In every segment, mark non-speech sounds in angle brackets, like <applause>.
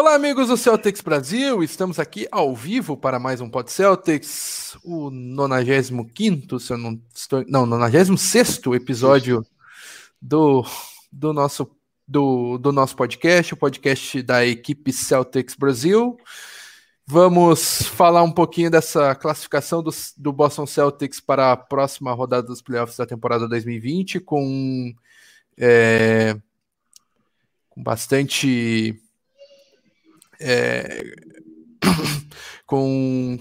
Olá, amigos do Celtics Brasil. Estamos aqui ao vivo para mais um Pod Celtics, o 95, se eu não estou. Não, 96 episódio do, do, nosso, do, do nosso podcast, o podcast da equipe Celtics Brasil. Vamos falar um pouquinho dessa classificação do, do Boston Celtics para a próxima rodada dos playoffs da temporada 2020, com, é, com bastante é, <coughs> com,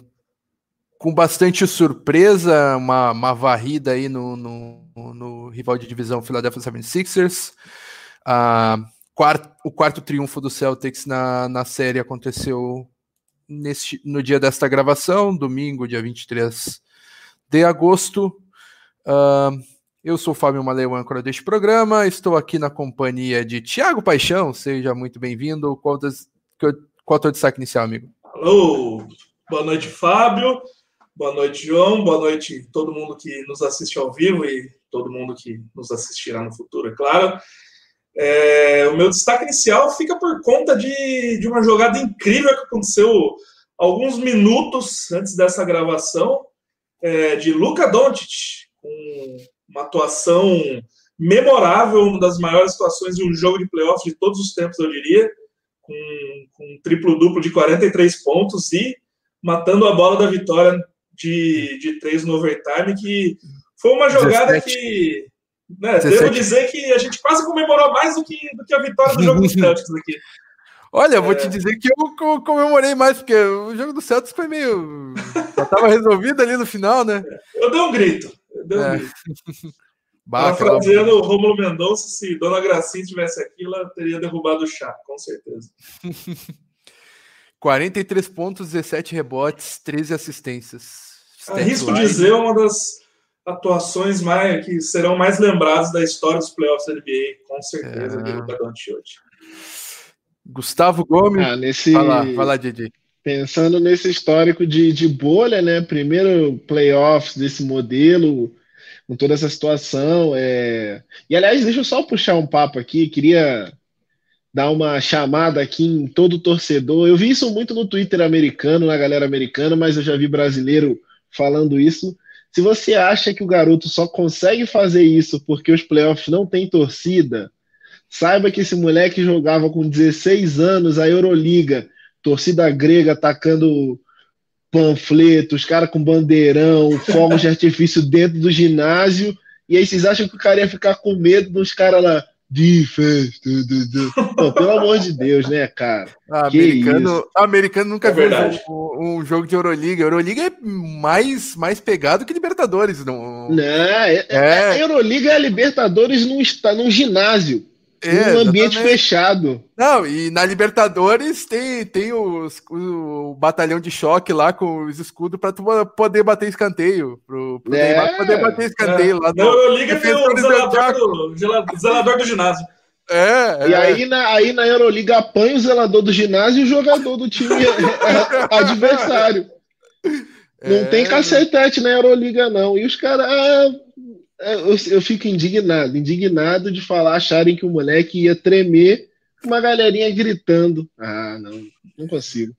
com bastante surpresa, uma, uma varrida aí no, no, no rival de divisão Philadelphia 76ers. Ah, quarto, o quarto triunfo do Celtics na, na série aconteceu neste, no dia desta gravação, domingo, dia 23 de agosto. Uh, eu sou o Fábio Maleu, âncora deste programa. Estou aqui na companhia de Tiago Paixão. Seja muito bem-vindo. Qual das, qual é o teu destaque inicial, amigo? Alô, boa noite, Fábio. Boa noite, João. Boa noite todo mundo que nos assiste ao vivo e todo mundo que nos assistirá no futuro, é claro. É, o meu destaque inicial fica por conta de, de uma jogada incrível que aconteceu alguns minutos antes dessa gravação, é, de Luca Doncic, com uma atuação memorável, uma das maiores situações de um jogo de playoffs de todos os tempos, eu diria com, com um triplo-duplo de 43 pontos e matando a bola da vitória de, de três no overtime, que foi uma jogada 17. que, né, devo dizer que a gente quase comemorou mais do que, do que a vitória do jogo dos <laughs> Celtics aqui. Olha, eu vou é... te dizer que eu comemorei mais, porque o jogo do Celtics foi meio. Já estava resolvido ali no final, né? Eu dei um grito. Eu dei um é. grito. <laughs> Parafraseando o Romulo Mendonça, se Dona Gracinha estivesse aqui, ela teria derrubado o chá, com certeza. <laughs> 43 pontos, 17 rebotes, 13 assistências. Arrisco dizer uma das atuações mais, que serão mais lembradas da história dos playoffs da NBA, com certeza, é... do Luka hoje. Gustavo Gomes. Ah, nesse... Vai lá, vai lá, Didi. Pensando nesse histórico de, de bolha, né? Primeiro playoffs desse modelo, com toda essa situação. É... E aliás, deixa eu só puxar um papo aqui, queria dar uma chamada aqui em todo torcedor. Eu vi isso muito no Twitter americano, na galera americana, mas eu já vi brasileiro falando isso. Se você acha que o garoto só consegue fazer isso porque os playoffs não têm torcida, saiba que esse moleque jogava com 16 anos a Euroliga, torcida grega atacando panfleto, os caras com bandeirão, fogos de artifício dentro do ginásio, e aí vocês acham que o cara ia ficar com medo dos caras lá, defense, Pô, pelo amor de Deus, né, cara? Ah, americano, americano nunca é viu um, um, jogo de Euroliga. Euroliga é mais, mais pegado que Libertadores. Não, não é, é. é. Euroliga é Libertadores num, num ginásio. É, um ambiente exatamente. fechado. Não, e na Libertadores tem, tem os, o, o batalhão de choque lá com os escudos para tu poder bater escanteio. Pro, pro é. Neymar poder bater escanteio é. lá. No, eu tem o zelador do, zelador do ginásio. É, e é. aí na, aí na Euroliga apanha o zelador do ginásio e o jogador do time <laughs> adversário. Não tem é. cacetete na Euroliga, não. E os caras. Ah, é, eu, eu fico indignado, indignado de falar, acharem que o moleque ia tremer uma galerinha gritando. Ah, não, não consigo.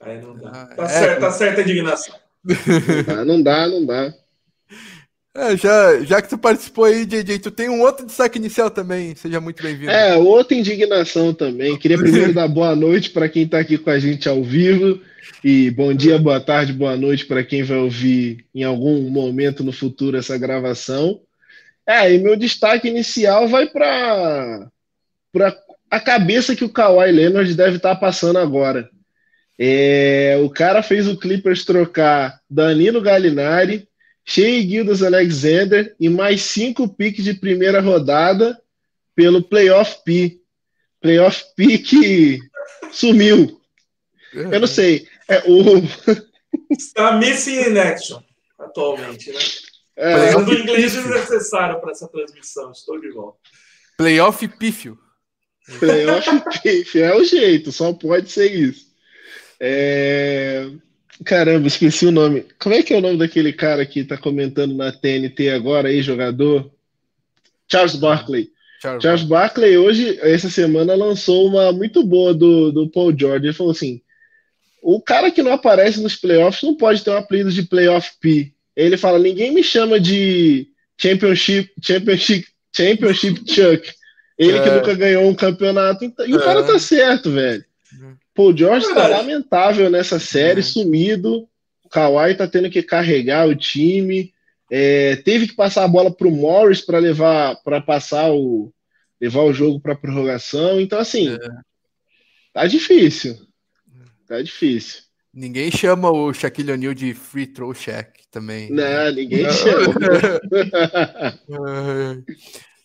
Aí não dá. Ah, tá, é, certo, tá certa a indignação. Não dá, não dá, não dá. É, já, já que tu participou aí, JJ, tu tem um outro destaque inicial também. Seja muito bem-vindo. É, outra indignação também. Queria primeiro dar boa noite para quem está aqui com a gente ao vivo. E bom dia, boa tarde, boa noite para quem vai ouvir em algum momento no futuro essa gravação. É, e meu destaque inicial vai para a cabeça que o Kawhi Leonard deve estar tá passando agora. É, o cara fez o Clippers trocar Danilo Gallinari, Shea Gildas Alexander e mais cinco piques de primeira rodada pelo Playoff P. Playoff P que sumiu. Eu não sei. É, o... Está missing in action atualmente, né? É, o inglês desnecessário para essa transmissão. Estou de volta. Playoff pífio. Playoff <laughs> pífio. É o jeito, só pode ser isso. É... Caramba, esqueci o nome. Como é que é o nome daquele cara que tá comentando na TNT agora aí, jogador? Charles Barkley. Charles, Charles Barkley hoje, essa semana, lançou uma muito boa do, do Paul George. Ele falou assim: o cara que não aparece nos playoffs não pode ter um apelido de playoff P. Ele fala: ninguém me chama de Championship, Championship, Championship Chuck. Ele é. que nunca ganhou um campeonato. Então, e é. o cara tá certo, velho. Paul George é tá lamentável nessa série, é. sumido. O Kawhi tá tendo que carregar o time. É, teve que passar a bola para o Morris para levar para passar o levar o jogo para prorrogação. Então assim, é. tá difícil. Tá difícil. Ninguém chama o Shaquille O'Neal de free throw Shaq também. Não, ninguém chama. <laughs>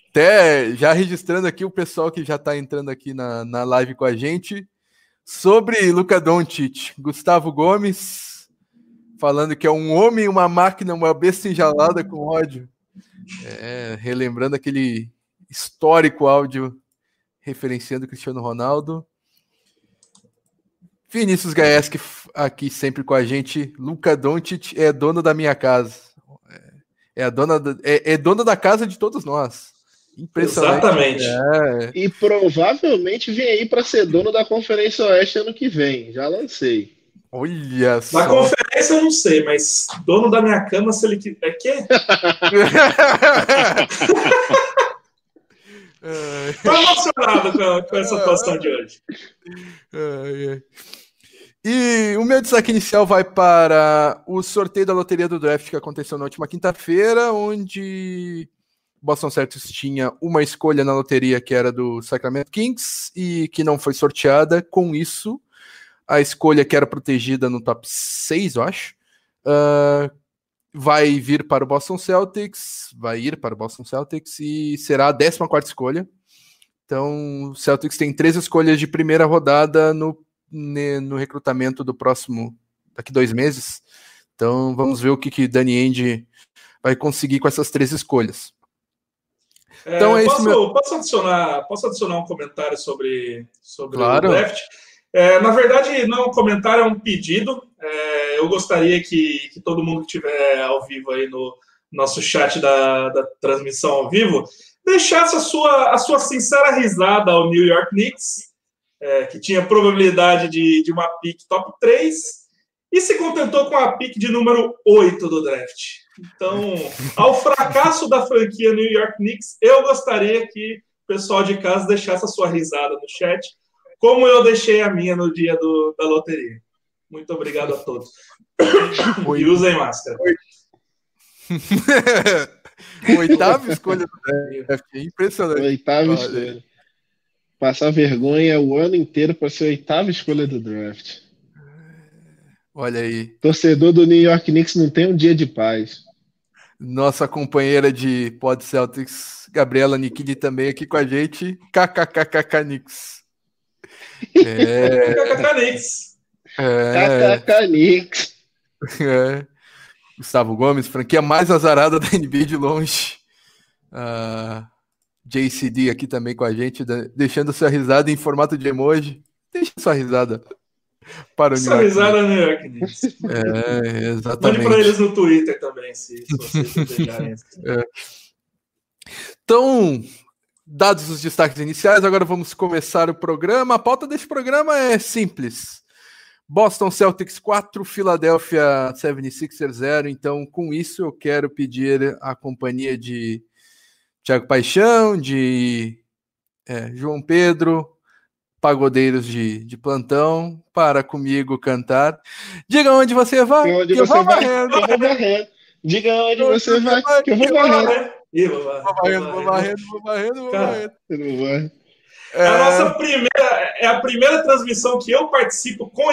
Até já registrando aqui o pessoal que já está entrando aqui na, na live com a gente sobre Luca Doncic, Gustavo Gomes falando que é um homem, uma máquina, uma besta enjalada com ódio. É, relembrando aquele histórico áudio referenciando Cristiano Ronaldo. Vinícius Gaeski aqui sempre com a gente. Luca Doncic é dono da minha casa. É, é a dona da, é, é dona da casa de todos nós. Impressionante. Exatamente. É. E provavelmente vem aí para ser dono da Conferência Oeste ano que vem. Já lancei. Olha só. Na conferência eu não sei, mas dono da minha cama, se ele quiser. É que? Tô emocionado com, com essa atuação de hoje. E o meu destaque inicial vai para o sorteio da loteria do draft que aconteceu na última quinta-feira, onde Boston Celtics tinha uma escolha na loteria que era do Sacramento Kings e que não foi sorteada. Com isso, a escolha que era protegida no top 6, eu acho, uh, vai vir para o Boston Celtics, vai ir para o Boston Celtics e será a 14 escolha. Então, o Celtics tem três escolhas de primeira rodada no, no recrutamento do próximo, daqui dois meses. Então, vamos ver o que, que Danny Ainge vai conseguir com essas três escolhas. É, então, é posso, meu... posso, adicionar, posso adicionar um comentário sobre, sobre claro. o draft? É, na verdade, não é um comentário, é um pedido. É, eu gostaria que, que todo mundo que estiver ao vivo aí no nosso chat da, da transmissão ao vivo deixasse a sua, a sua sincera risada ao New York Knicks, é, que tinha probabilidade de, de uma pick top 3, e se contentou com a pick de número 8 do draft. Então, ao fracasso da franquia New York Knicks, eu gostaria que o pessoal de casa deixasse a sua risada no chat como eu deixei a minha no dia do, da loteria. Muito obrigado a todos. <coughs> Oi. E usem máscara. <laughs> Oitava escolha do draft. É impressionante. Oitava escolha. Passar vergonha o ano inteiro para ser a oitava escolha do draft. Olha aí. Torcedor do New York Knicks não tem um dia de paz. Nossa companheira de Pod Celtics, Gabriela Nikini, também aqui com a gente. KKKK Knicks. É. É. KKKNix. É. Gustavo Gomes, franquia mais azarada da NBA de longe. Uh, JCD aqui também com a gente, deixando sua risada em formato de emoji. Deixa sua risada para o Sua risada no New York Knicks. É, exatamente. Mande para eles no Twitter também, se, se vocês <laughs> desejarem. É. Então, Dados os destaques iniciais, agora vamos começar o programa. A pauta deste programa é simples. Boston Celtics 4, Philadelphia 76ers 0. Então, com isso, eu quero pedir a companhia de Tiago Paixão, de é, João Pedro, pagodeiros de, de plantão, para comigo cantar. Diga onde você vai, onde que você eu vou vai, varrendo. Eu vou varrendo. Diga onde, onde você vai, vai, que eu vou varrendo. Ih, vou varrendo, vou varrendo, vou varrendo, vou varrendo. É a nossa primeira, é a primeira transmissão que eu participo com,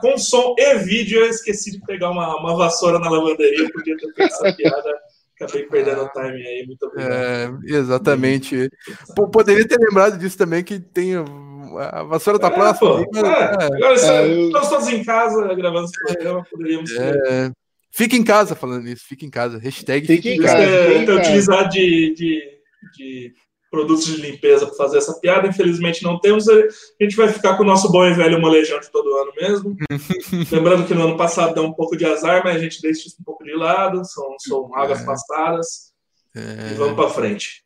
com som e vídeo. Eu esqueci de pegar uma, uma vassoura na lavanderia, podia ter feito essa piada. Acabei perdendo o time aí, muito obrigado. É, exatamente. P poderia ter lembrado disso também, que tem. A vassoura tá é, próxima. Pô, é, agora, é, eu... estamos todos em casa gravando esse programa, poderíamos. É, Fica em casa falando isso, fica em casa. Hashtag fica, em casa. É, então, utilizar de, de, de, produtos de limpeza para fazer essa piada, infelizmente não temos. A gente vai ficar com o nosso bom e velho molejão de todo ano mesmo. <laughs> Lembrando que no ano passado deu um pouco de azar, mas a gente deixa isso um pouco de lado, são, são águas é. passadas. É. E vamos para frente.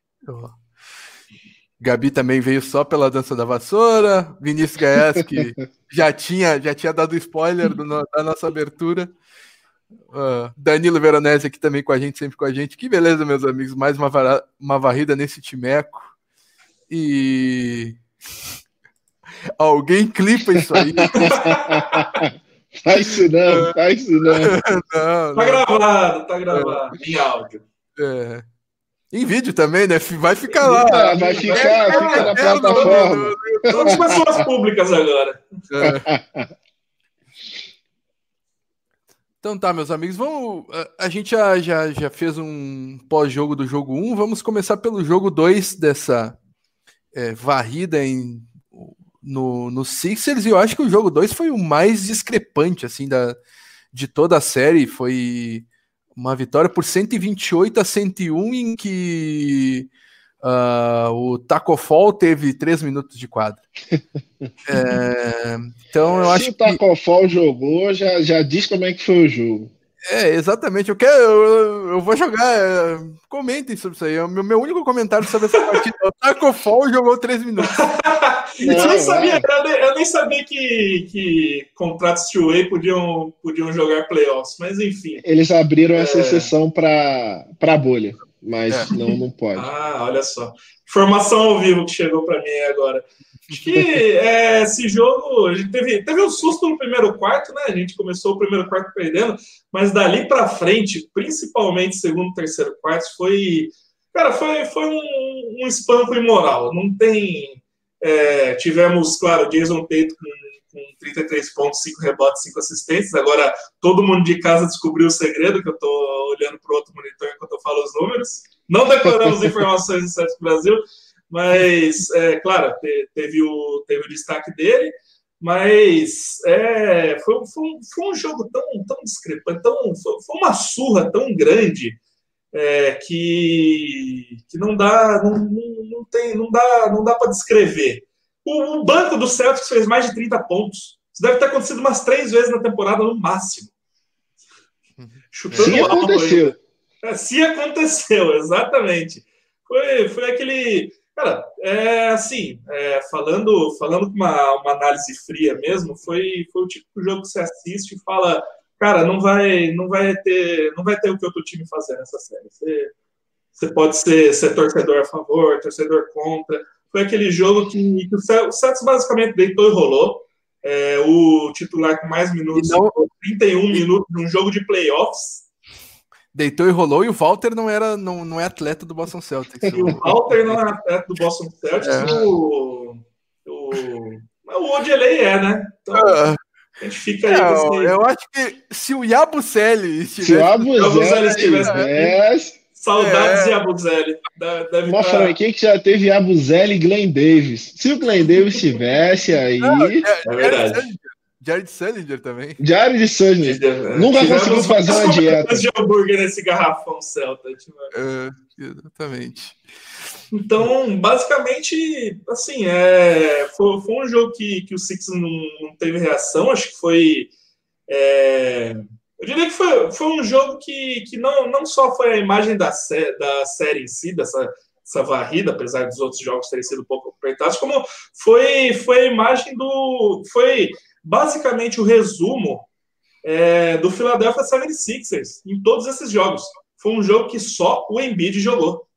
Gabi também veio só pela dança da vassoura. Vinícius Gaes, que <laughs> já tinha, já tinha dado spoiler do, da nossa abertura. Uh, Danilo Veronese aqui também com a gente, sempre com a gente. Que beleza, meus amigos. Mais uma, uma varrida nesse timeco. E. Alguém clipa isso aí. faz isso não, faz isso não. não tá gravado, tá gravado. Em áudio. É. Em vídeo também, né? Vai ficar lá. Ah, vai ficar, é, fica é, na plataforma. Todas pessoas públicas agora. É. Então tá, meus amigos, vamos. A, gente já, já, já fez um pós-jogo do jogo 1. Vamos começar pelo jogo 2 dessa é, varrida em, no, no Sixers. E eu acho que o jogo 2 foi o mais discrepante assim, da, de toda a série. Foi uma vitória por 128 a 101, em que Uh, o Taco Fall teve três minutos de quadra. <laughs> é, então eu Se acho o Taco que... Fall jogou, já, já diz como é que foi o jogo. É, exatamente. Eu quero. Eu, eu vou jogar. É, comentem sobre isso aí. O meu, meu único comentário sobre essa partida é o Taco Fall jogou três minutos. Não, <laughs> eu, nem sabia, eu, nem, eu nem sabia que, que contratos two-way podiam, podiam jogar playoffs, mas enfim. Eles abriram essa é... exceção para a bolha mas é. não, não pode. <laughs> Ah, olha só. Informação ao vivo que chegou para mim agora. Acho que é, esse jogo, a gente teve, teve um susto no primeiro quarto, né? A gente começou o primeiro quarto perdendo, mas dali para frente, principalmente segundo, terceiro quarto, foi, cara, foi, foi um, um espanco imoral. Não tem, é, tivemos, claro, Jason Tate com com 33 pontos, 5 rebotes, 5 assistências. Agora, todo mundo de casa descobriu o segredo, que eu estou olhando para o outro monitor enquanto eu falo os números. Não decoramos <laughs> informações do Sete Brasil, mas, é, claro, teve o, teve o destaque dele, mas é, foi, foi, um, foi um jogo tão, tão discrepante, tão, foi uma surra tão grande é, que, que não dá, não, não, não, tem, não dá, não dá para descrever. O, o, banco do Celtics fez mais de 30 pontos. Isso deve ter acontecido umas três vezes na temporada, no máximo. Chutando se aconteceu. É, se aconteceu, <laughs> exatamente. Foi, foi aquele. Cara, é assim, é, falando, falando com uma, uma análise fria mesmo, foi, foi o tipo de jogo que você assiste e fala, cara, não vai, não vai ter, não vai ter o que outro time fazer nessa série. Você, você pode ser, ser torcedor a favor, torcedor contra, foi aquele jogo que, que o Santos basicamente deitou e rolou. É, o titular com mais minutos, não... 31 minutos num jogo de playoffs. Deitou e rolou, e o Walter não era não, não é atleta do Boston Celtics. o Walter não é atleta do Boston Celtics, é. o, o, o Odilei é, né? Então, uh, a gente fica aí. Não, eu acho que se o Yabucelli estivesse. Se o Yabucelli estivesse. Saudades é. de Abuzelli. Deve Uma estar... franquia que já teve Abuzelli e Glenn Davis. Se o Glenn Davis tivesse aí. Não, é, é verdade. Jared Sullinger também. Jared Sullinger. Nunca Tivemos conseguiu fazer uma dieta. de hambúrguer nesse garrafão Celta. É, exatamente. Então, basicamente, assim, é, foi, foi um jogo que, que o Six não, não teve reação. Acho que foi. É, eu diria que foi, foi um jogo que, que não, não só foi a imagem da, sé, da série em si, dessa, dessa varrida, apesar dos outros jogos terem sido pouco apertados, como foi, foi a imagem do. Foi basicamente o resumo é, do Philadelphia 76ers em todos esses jogos. Foi um jogo que só o Embiid jogou.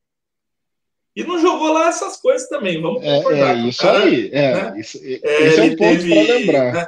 E não jogou lá essas coisas também, vamos é, concordar. É, isso cara, aí, é, né? isso, é, é um ponto para lembrar. Né?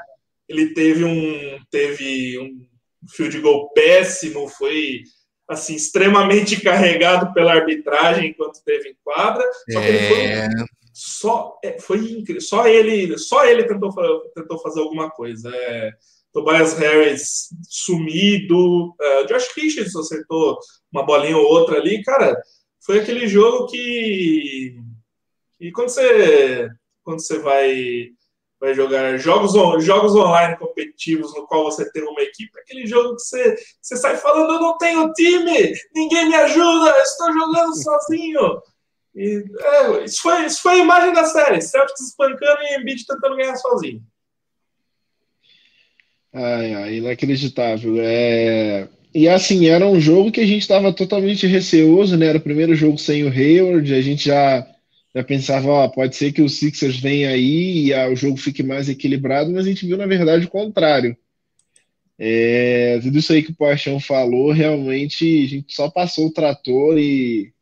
Ele teve um, teve um field goal péssimo, foi assim extremamente carregado pela arbitragem enquanto teve em quadra. Só que ele foi é. só é, foi incrível, só ele só ele tentou tentou fazer alguma coisa. É, Tobias Harris sumido, uh, Josh Richardson acertou uma bolinha ou outra ali, cara. Foi aquele jogo que e quando você quando você vai vai jogar jogos, jogos online competitivos no qual você tem uma equipe, aquele jogo que você, você sai falando, eu não tenho time, ninguém me ajuda, estou jogando sozinho. E, é, isso, foi, isso foi a imagem da série, Celtics espancando e Embiid tentando ganhar sozinho. Ai, ai, inacreditável. É... E assim, era um jogo que a gente estava totalmente receoso, né? Era o primeiro jogo sem o Hayward, a gente já Pensava, ó, pode ser que o Sixers venha aí e o jogo fique mais equilibrado, mas a gente viu, na verdade, o contrário. É, tudo isso aí que o Paixão falou, realmente a gente só passou o trator e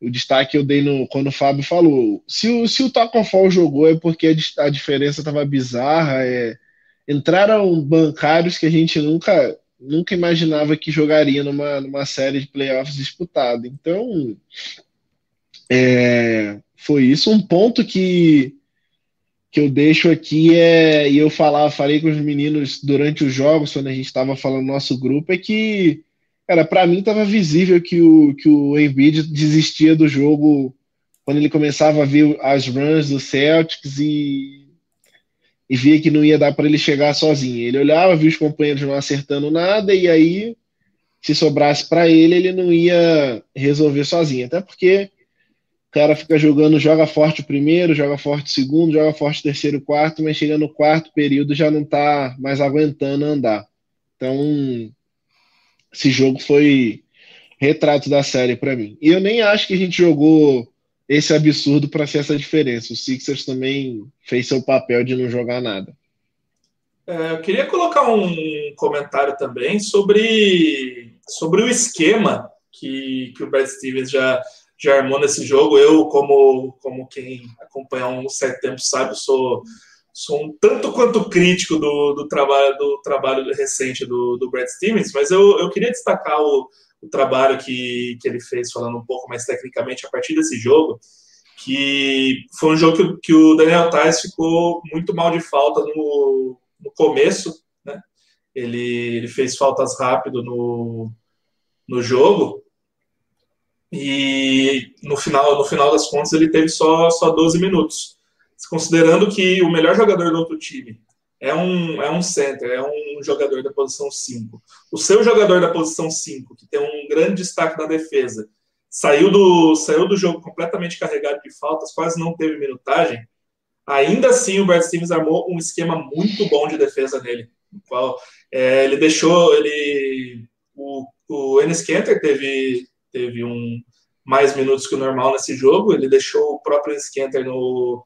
o destaque eu dei no, quando o Fábio falou. Se o, se o Taco Fall jogou é porque a, a diferença estava bizarra. É, entraram bancários que a gente nunca, nunca imaginava que jogaria numa, numa série de playoffs disputada. Então, é, foi isso. Um ponto que, que eu deixo aqui é, e eu falar, falei com os meninos durante os jogos, quando a gente estava falando no nosso grupo, é que Cara, para mim estava visível que o, que o Embiid desistia do jogo quando ele começava a ver as runs do Celtics e, e via que não ia dar para ele chegar sozinho. Ele olhava, via os companheiros não acertando nada e aí, se sobrasse para ele, ele não ia resolver sozinho. Até porque cara fica jogando, joga forte o primeiro, joga forte o segundo, joga forte o terceiro, quarto, mas chega no quarto período já não está mais aguentando andar. Então, esse jogo foi retrato da série para mim. E eu nem acho que a gente jogou esse absurdo para ser essa diferença. O Sixers também fez seu papel de não jogar nada. É, eu queria colocar um comentário também sobre, sobre o esquema que, que o Brad Stevens já, já armou nesse jogo. Eu, como, como quem acompanha há um certo tempo sabe, sou sou um tanto quanto crítico do, do trabalho do trabalho recente do, do Brad Stevens, mas eu, eu queria destacar o, o trabalho que, que ele fez, falando um pouco mais tecnicamente a partir desse jogo, que foi um jogo que, que o Daniel Tais ficou muito mal de falta no, no começo, né? Ele, ele fez faltas rápido no, no jogo, e no final, no final das contas ele teve só, só 12 minutos considerando que o melhor jogador do outro time é um, é um center, é um jogador da posição 5. O seu jogador da posição 5, que tem um grande destaque na defesa, saiu do, saiu do jogo completamente carregado de faltas, quase não teve minutagem. Ainda assim, o Brad Stevens armou um esquema muito bom de defesa nele. qual é, ele deixou. ele O, o Enes Kanter teve, teve um, mais minutos que o normal nesse jogo. Ele deixou o próprio Enes Kanter no,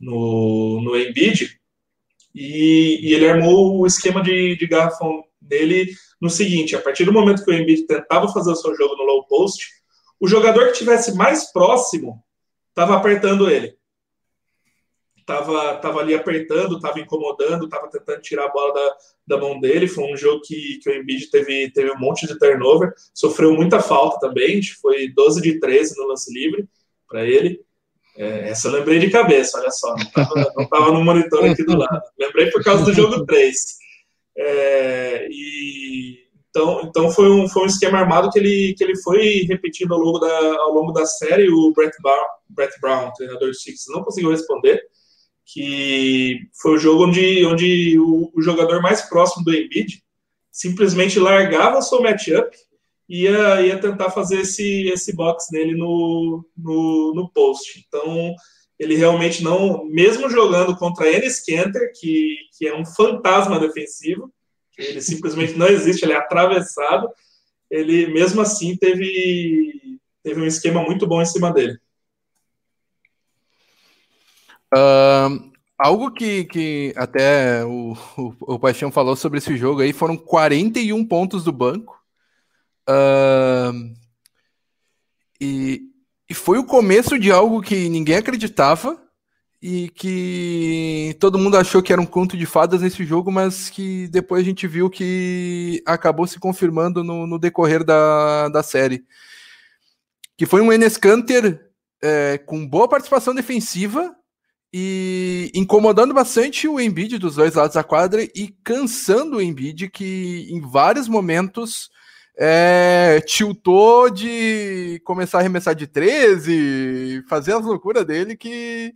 no, no Embiid, e, e, ele armou o esquema de, de garrafão dele no seguinte: a partir do momento que o Embiid tentava fazer o seu jogo no low post, o jogador que tivesse mais próximo estava apertando ele. Tava, tava ali apertando, estava incomodando, estava tentando tirar a bola da, da mão dele. Foi um jogo que, que o Embiid teve, teve um monte de turnover, sofreu muita falta também. Foi 12 de 13 no lance livre para ele. É, essa eu lembrei de cabeça, olha só, não estava no monitor aqui do lado. Lembrei por causa do jogo 3. É, e, então, então foi, um, foi um esquema armado que ele, que ele foi repetindo ao longo da, ao longo da série. O Brett, Brown, Brett Brown, treinador do Six, não conseguiu responder. Que foi o jogo onde, onde o, o jogador mais próximo do Embiid simplesmente largava o seu matchup ia, ia tentar fazer esse, esse box nele no, no, no post. Então, ele realmente não, mesmo jogando contra Enes Kanter, que, que é um fantasma defensivo, ele simplesmente não existe, ele é atravessado, ele mesmo assim teve, teve um esquema muito bom em cima dele. Uh, algo que, que até o, o, o Paixão falou sobre esse jogo aí foram 41 pontos do banco. Uh, e, e foi o começo de algo que ninguém acreditava e que todo mundo achou que era um conto de fadas nesse jogo, mas que depois a gente viu que acabou se confirmando no, no decorrer da, da série. Que foi um Enes Kanter é, com boa participação defensiva e incomodando bastante o Embiid dos dois lados da quadra e cansando o Embiid que em vários momentos é, tiltou de começar a arremessar de 13, fazer as loucuras dele que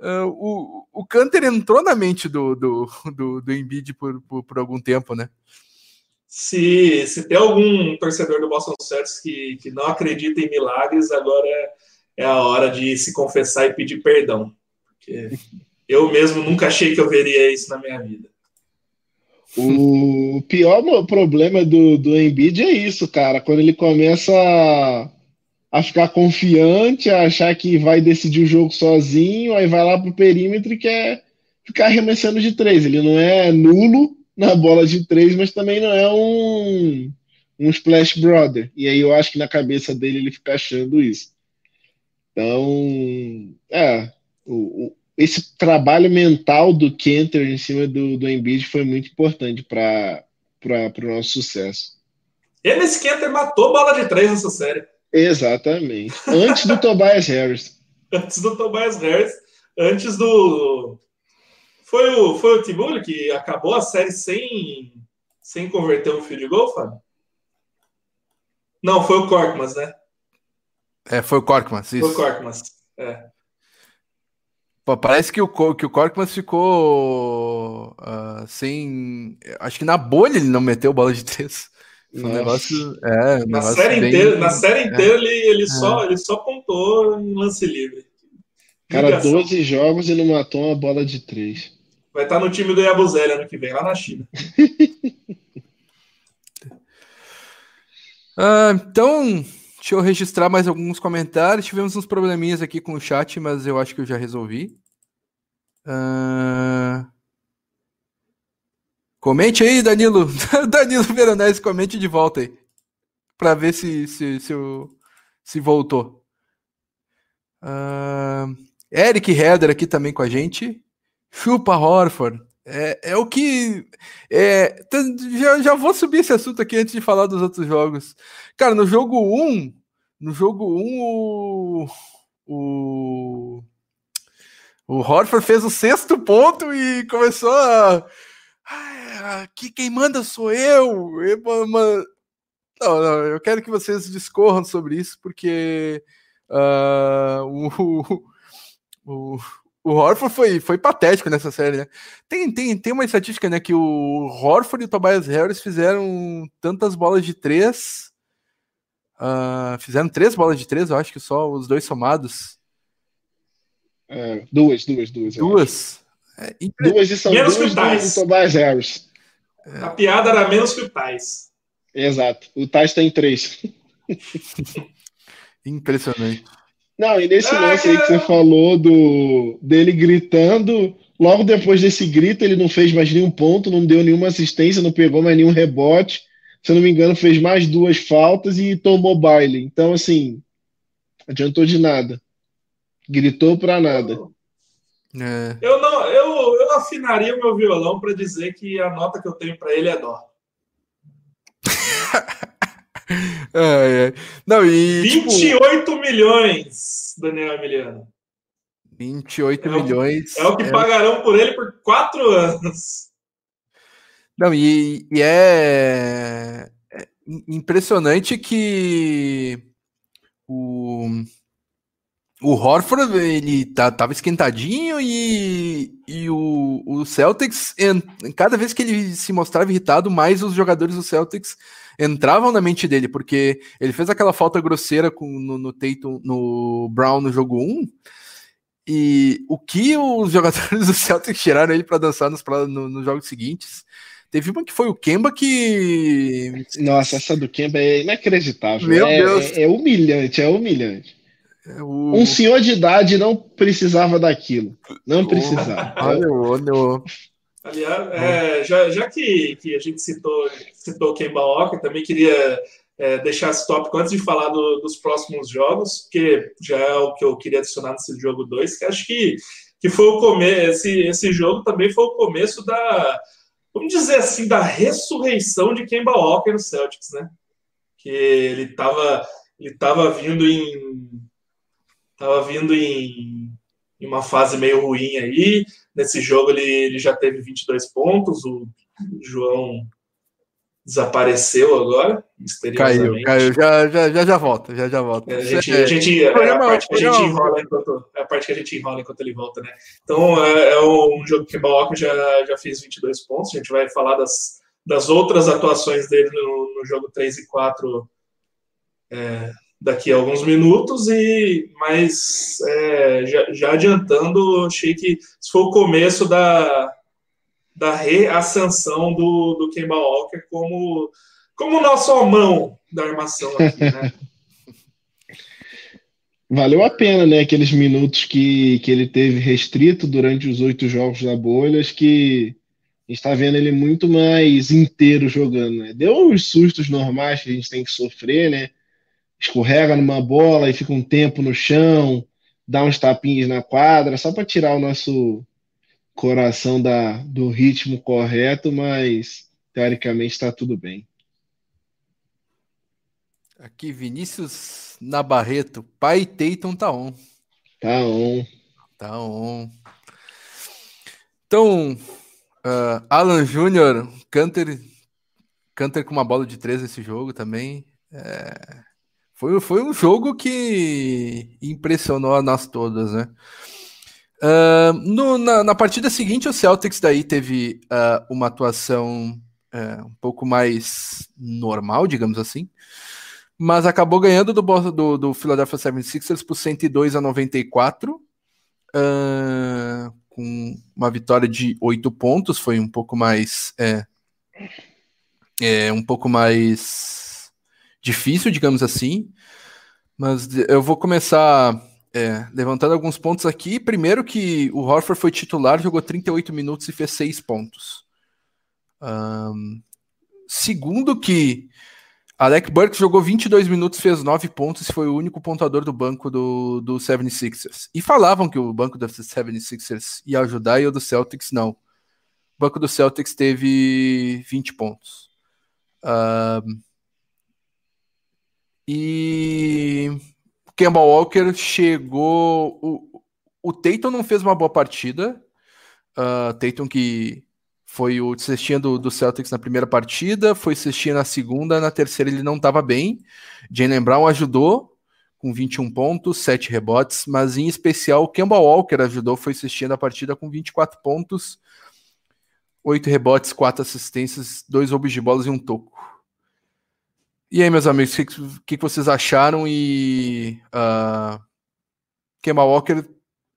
uh, o, o Canter entrou na mente do, do, do, do Embiid por, por, por, algum tempo, né? Se, se tem algum torcedor do Boston Celtics que, que não acredita em milagres, agora é, é a hora de se confessar e pedir perdão. Eu mesmo nunca achei que eu veria isso na minha vida. O pior problema do, do Embiid é isso, cara. Quando ele começa a, a ficar confiante, a achar que vai decidir o jogo sozinho, aí vai lá pro perímetro e quer ficar arremessando de três. Ele não é nulo na bola de três, mas também não é um, um splash brother. E aí eu acho que na cabeça dele ele fica achando isso. Então, é, o, o, esse trabalho mental do Kenter em cima do, do Embiid foi muito importante para o nosso sucesso. Ele, esse Kenter matou bola de três nessa série. Exatamente. Antes do Tobias Harris. <laughs> Antes do Tobias Harris. Antes do. Foi o, foi o Tibulli que acabou a série sem, sem converter um field goal, Fábio? Não, foi o Korkmaz, né? É, foi o Korkmaz, isso. Foi o Korkmaz, é. Pô, parece que o, que o Korkmaz ficou uh, sem. Acho que na bolha ele não meteu bola de três. Um negócio, é, um na, negócio série bem... inteira, na série é. inteira é. ele, ele, é. só, ele só pontou em lance livre. Cara, Ligação. 12 jogos e não matou uma bola de três. Vai estar no time do Yabuzele ano que vem, lá na China. <laughs> ah, então, deixa eu registrar mais alguns comentários. Tivemos uns probleminhas aqui com o chat, mas eu acho que eu já resolvi. Uh... Comente aí, Danilo. <laughs> Danilo Veronese, comente de volta aí. Para ver se, se, se, se voltou. Uh, Eric Heder aqui também com a gente. Chupa Horford. É, é o que. É, já, já vou subir esse assunto aqui antes de falar dos outros jogos. Cara, no jogo 1, no jogo 1, o, o, o Horford fez o sexto ponto e começou a aqui quem manda sou eu. eu não, não, eu quero que vocês discorram sobre isso, porque uh, <laughs> o, o Horford foi, foi patético nessa série, né? Tem, tem, tem uma estatística, né? Que o Horford e o Tobias Harris fizeram tantas bolas de três. Uh, fizeram três bolas de três, eu acho que só os dois somados. É, duas, duas, duas. Duas. É, duas e são Menos duas do Tobias Harris. A piada era menos que o Tais. Exato. O Tais tem três. <laughs> Impressionante. Não, e nesse ah, lance aí que você falou do dele gritando, logo depois desse grito, ele não fez mais nenhum ponto, não deu nenhuma assistência, não pegou mais nenhum rebote. Se eu não me engano, fez mais duas faltas e tomou baile. Então, assim, adiantou de nada. Gritou para nada. É. Eu não, eu, eu afinaria o meu violão para dizer que a nota que eu tenho para ele é dó. <laughs> <laughs> é, é. Não, e, 28 tipo... milhões, Daniel Emiliano. 28 é milhões. O, é o que é pagarão por ele por quatro anos. Não, e, e é, é impressionante que o o Horford, ele tá, tava esquentadinho e, e o, o Celtics, cada vez que ele se mostrava irritado, mais os jogadores do Celtics entravam na mente dele, porque ele fez aquela falta grosseira com, no, no Tatum, no Brown no jogo 1, e o que os <laughs> jogadores do Celtics tiraram ele para dançar nos, no, nos jogos seguintes. Teve uma que foi o Kemba que. Nossa, essa do Kemba é inacreditável. Meu é, Deus. É, é humilhante, é humilhante. O... Um senhor de idade não precisava daquilo. Não precisava. Olha, olha. Aliás, é, já, já que, que a gente citou, citou Kemba Walker, também queria é, deixar esse tópico antes de falar do, dos próximos jogos, porque já é o que eu queria adicionar nesse jogo 2, que acho que, que foi o começo, esse, esse jogo também foi o começo da, vamos dizer assim, da ressurreição de Kemba Walker no Celtics, né? Que ele estava ele tava vindo em Tava vindo em, em, uma fase meio ruim aí. Nesse jogo ele, ele já teve 22 pontos. O João desapareceu agora, Caiu, caiu. Já, já, já, já volta, já, já volta. É, a gente, a gente, é a parte que a gente enrola enquanto, é a parte que a gente enrola enquanto ele volta, né? Então, é, é um jogo que o já, já fez 22 pontos. A gente vai falar das, das outras atuações dele no, no jogo 3 e 4 é, daqui a alguns minutos, e mas é, já, já, adiantando, achei que isso foi o começo da, da reascensão do, do Kemba Walker como, como nosso mão da armação aqui, né? <laughs> valeu a pena, né? Aqueles minutos que, que ele teve restrito durante os oito jogos da bolha, acho que a gente está vendo ele muito mais inteiro jogando, né? Deu os sustos normais que a gente tem que sofrer, né? Escorrega numa bola e fica um tempo no chão, dá uns tapinhos na quadra, só para tirar o nosso coração da, do ritmo correto, mas teoricamente está tudo bem. Aqui, Vinícius Nabarreto, pai Teiton tá on. Tá on. Tá on. Então, uh, Alan Júnior, Canter, Canter com uma bola de três nesse jogo também. É, foi, foi um jogo que impressionou a nós todas, né? Uh, no, na, na, partida seguinte, o Celtics daí teve uh, uma atuação uh, um pouco mais normal, digamos assim, mas acabou ganhando do, do, do Philadelphia 76ers por 102 a 94, com uma vitória de 8 pontos, foi um pouco mais é, é, um pouco mais difícil, digamos assim, mas eu vou começar é, levantando alguns pontos aqui. Primeiro que o Horford foi titular, jogou 38 minutos e fez 6 pontos. Um, segundo que Alec Burks jogou 22 minutos, fez 9 pontos e foi o único pontuador do banco do, do 76ers. E falavam que o banco do 76ers ia ajudar e o do Celtics não. O banco do Celtics teve 20 pontos. Um, e Kemba Walker chegou. O, o Tatum não fez uma boa partida. Uh, Tatum que foi o cestinha do, do, Celtics na primeira partida, foi cestinha na segunda, na terceira ele não estava bem. Jalen Brown ajudou com 21 pontos, 7 rebotes, mas em especial o Kemba Walker ajudou, foi cestinha da partida com 24 pontos, 8 rebotes, 4 assistências, 2 roubos de bolas e um toco. E aí, meus amigos, o que, que, vocês acharam? E uh, Kemba Walker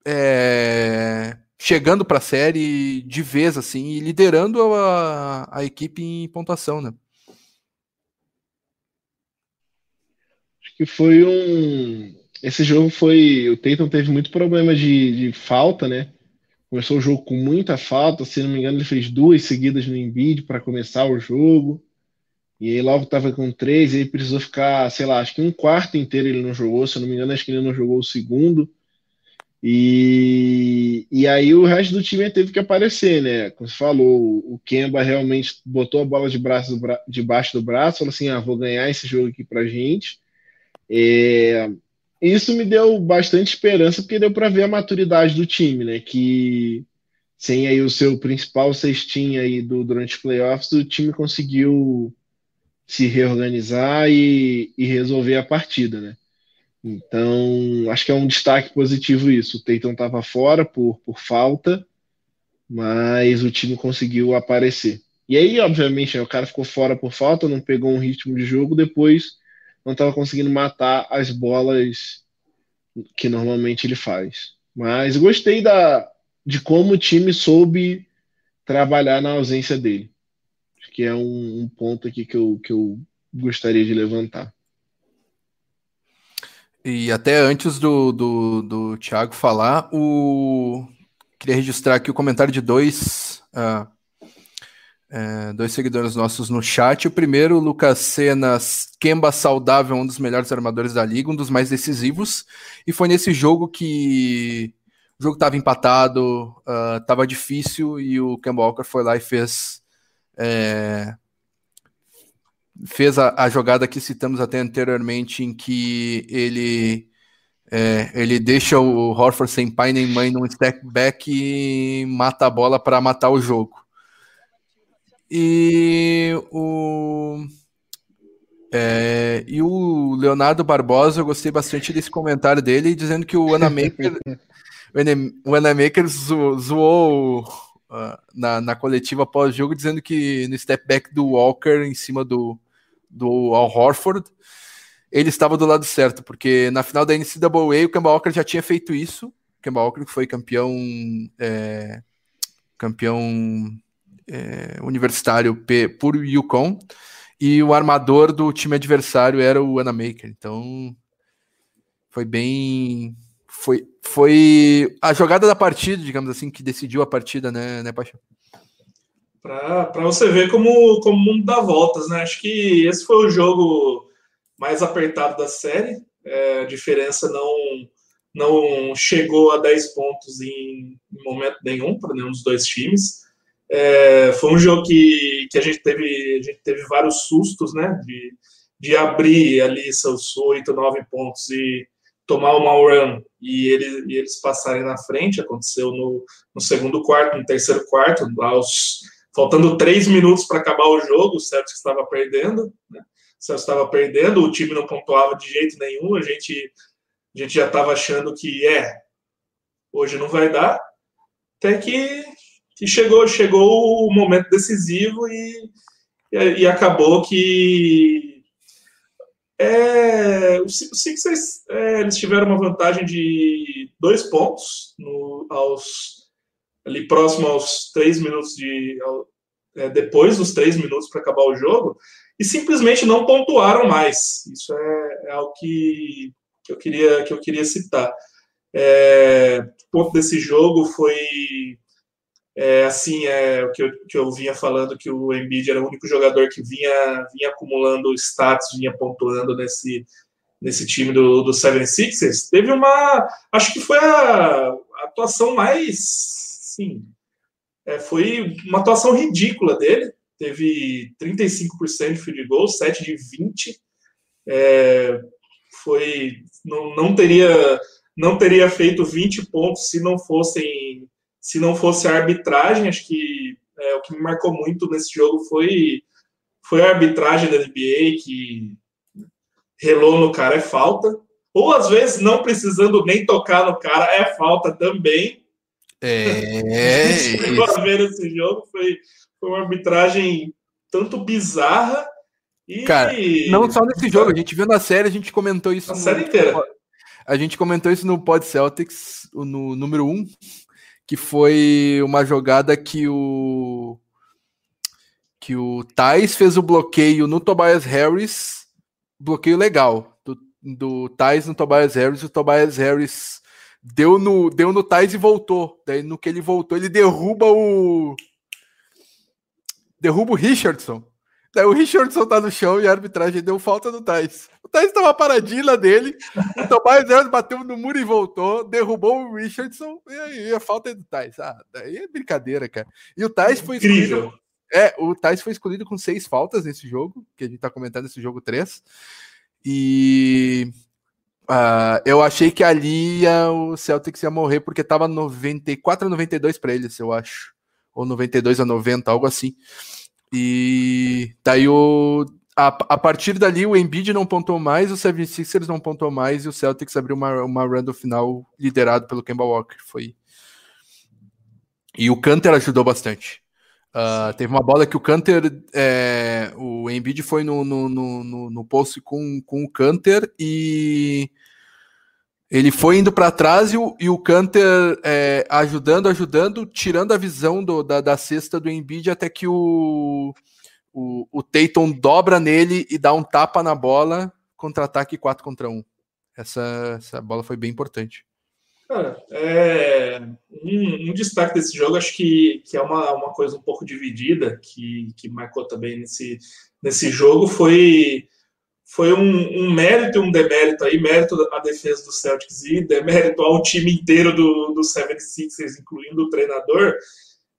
é, chegando para a série de vez, assim, e liderando a, a equipe em pontuação, né? Acho que foi um. Esse jogo foi. O Tatum teve muito problema de, de falta, né? Começou o jogo com muita falta, se não me engano, ele fez duas seguidas no Embiid para começar o jogo. E aí logo estava com três, e ele precisou ficar, sei lá, acho que um quarto inteiro ele não jogou, se eu não me engano, acho que ele não jogou o segundo. E, e aí o resto do time teve que aparecer, né? Como você falou, o Kemba realmente botou a bola de braço debaixo do braço, falou assim: ah, vou ganhar esse jogo aqui pra gente. É, isso me deu bastante esperança, porque deu para ver a maturidade do time, né? Que sem aí o seu principal cestinho aí do, durante os playoffs, o time conseguiu se reorganizar e, e resolver a partida, né? Então, acho que é um destaque positivo isso. O Tatum estava fora por, por falta, mas o time conseguiu aparecer. E aí, obviamente, né, o cara ficou fora por falta, não pegou um ritmo de jogo, depois não estava conseguindo matar as bolas que normalmente ele faz. Mas gostei da, de como o time soube trabalhar na ausência dele que é um, um ponto aqui que eu, que eu gostaria de levantar. E até antes do, do, do Thiago falar, o... queria registrar aqui o comentário de dois, uh, dois seguidores nossos no chat. O primeiro, Lucas Senas, Kemba saudável, um dos melhores armadores da liga, um dos mais decisivos. E foi nesse jogo que o jogo estava empatado, estava uh, difícil, e o Kemba Walker foi lá e fez é, fez a, a, jogada que citamos até anteriormente, em que ele é, ele deixa o Horford sem pai nem mãe num step back e mata a bola para matar o jogo. E o é, e o Leonardo Barbosa, eu gostei bastante desse comentário dele, dizendo que o Anamaker <laughs> o Anamaker zo, zoou uh, na, na coletiva pós-jogo, dizendo que no step back do Walker em cima do, do Al Horford, ele estava do lado certo, porque na final da NCAA o Kemba Walker já tinha feito isso. O Kemba Walker que foi campeão é, campeão é, universitário por Yukon e o armador do time adversário era o Anamaker. Então Foi bem. Foi, foi a jogada da partida, digamos assim, que decidiu a partida, né, né Paixão? Para você ver como, como o mundo dá voltas, né? Acho que esse foi o jogo mais apertado da série. É, a diferença não, não chegou a 10 pontos em, momento nenhum para nenhum dos dois times. É, foi um jogo que, que a, gente teve, a gente teve vários sustos, né? De, de abrir ali seus 8, 9 pontos e tomar uma run e, ele, e eles passarem na frente. Aconteceu no, no segundo quarto, no terceiro quarto, aos, faltando três minutos para acabar o jogo, o Celtics estava perdendo, né? O Celtics estava perdendo, o time não pontuava de jeito nenhum, a gente, a gente já estava achando que é, hoje não vai dar, até que que chegou, chegou o momento decisivo e, e, e acabou que é, os Sixers é, eles tiveram uma vantagem de dois pontos no, aos, ali próximo aos três minutos de ao, é, depois dos três minutos para acabar o jogo e simplesmente não pontuaram mais. Isso é, é algo que, que, eu queria que eu queria citar. É, o ponto desse jogo foi é, assim, é o que eu, que eu vinha falando que o Embiid era o único jogador que vinha, vinha acumulando status, vinha pontuando nesse, nesse time do, do 76ers. Teve uma. Acho que foi a, a atuação mais. Sim. É, foi uma atuação ridícula dele. Teve 35% de field goal, 7 de 20. É, foi. Não, não, teria, não teria feito 20 pontos se não fossem se não fosse a arbitragem, acho que é, o que me marcou muito nesse jogo foi, foi a arbitragem da NBA, que relou no cara é falta. Ou às vezes, não precisando nem tocar no cara, é falta também. É. <laughs> a ver esse jogo foi, foi uma arbitragem tanto bizarra e. Cara, não só nesse jogo, a gente viu na série, a gente comentou isso. Na no, série inteira. A gente comentou isso no Pod Celtics, no número 1, que foi uma jogada que o que o Thais fez o bloqueio no Tobias Harris, bloqueio legal do, do Thais no Tobias Harris, o Tobias Harris deu no deu no Thais e voltou. Daí no que ele voltou, ele derruba o derruba o Richardson. Daí o Richardson tá no chão e a arbitragem deu falta no Thais. O Thais tava paradinho lá dele, o Tobias Harris bateu no muro e voltou, derrubou o Richardson e aí a falta é do Thais. Ah, daí é brincadeira, cara. E o Thais foi Incrível. escolhido. É, o Thais foi escolhido com seis faltas nesse jogo, que a gente tá comentando esse jogo 3. E uh, eu achei que ali ia, o Celtics ia morrer porque tava 94 a 92 para eles, eu acho. Ou 92 a 90, algo assim. E daí o, a, a partir dali o Embiid não pontou mais, o 76ers não pontou mais e o Celtics abriu uma, uma run do final liderado pelo Kemba Walker. Foi. E o Canter ajudou bastante. Uh, teve uma bola que o Canter, é, o Embiid foi no, no, no, no post com, com o Canter e ele foi indo para trás e o, e o Canter é, ajudando, ajudando, tirando a visão do, da, da cesta do Embiid até que o, o, o Tatum dobra nele e dá um tapa na bola, contra-ataque 4 contra 1. Essa, essa bola foi bem importante. Cara, é, um, um, destaque desse jogo, acho que, que é uma, uma coisa um pouco dividida, que, que marcou também nesse, nesse jogo, foi foi um, um, mérito e um demérito aí, mérito à defesa do Celtics e demérito ao time inteiro do, do 76ers, incluindo o treinador.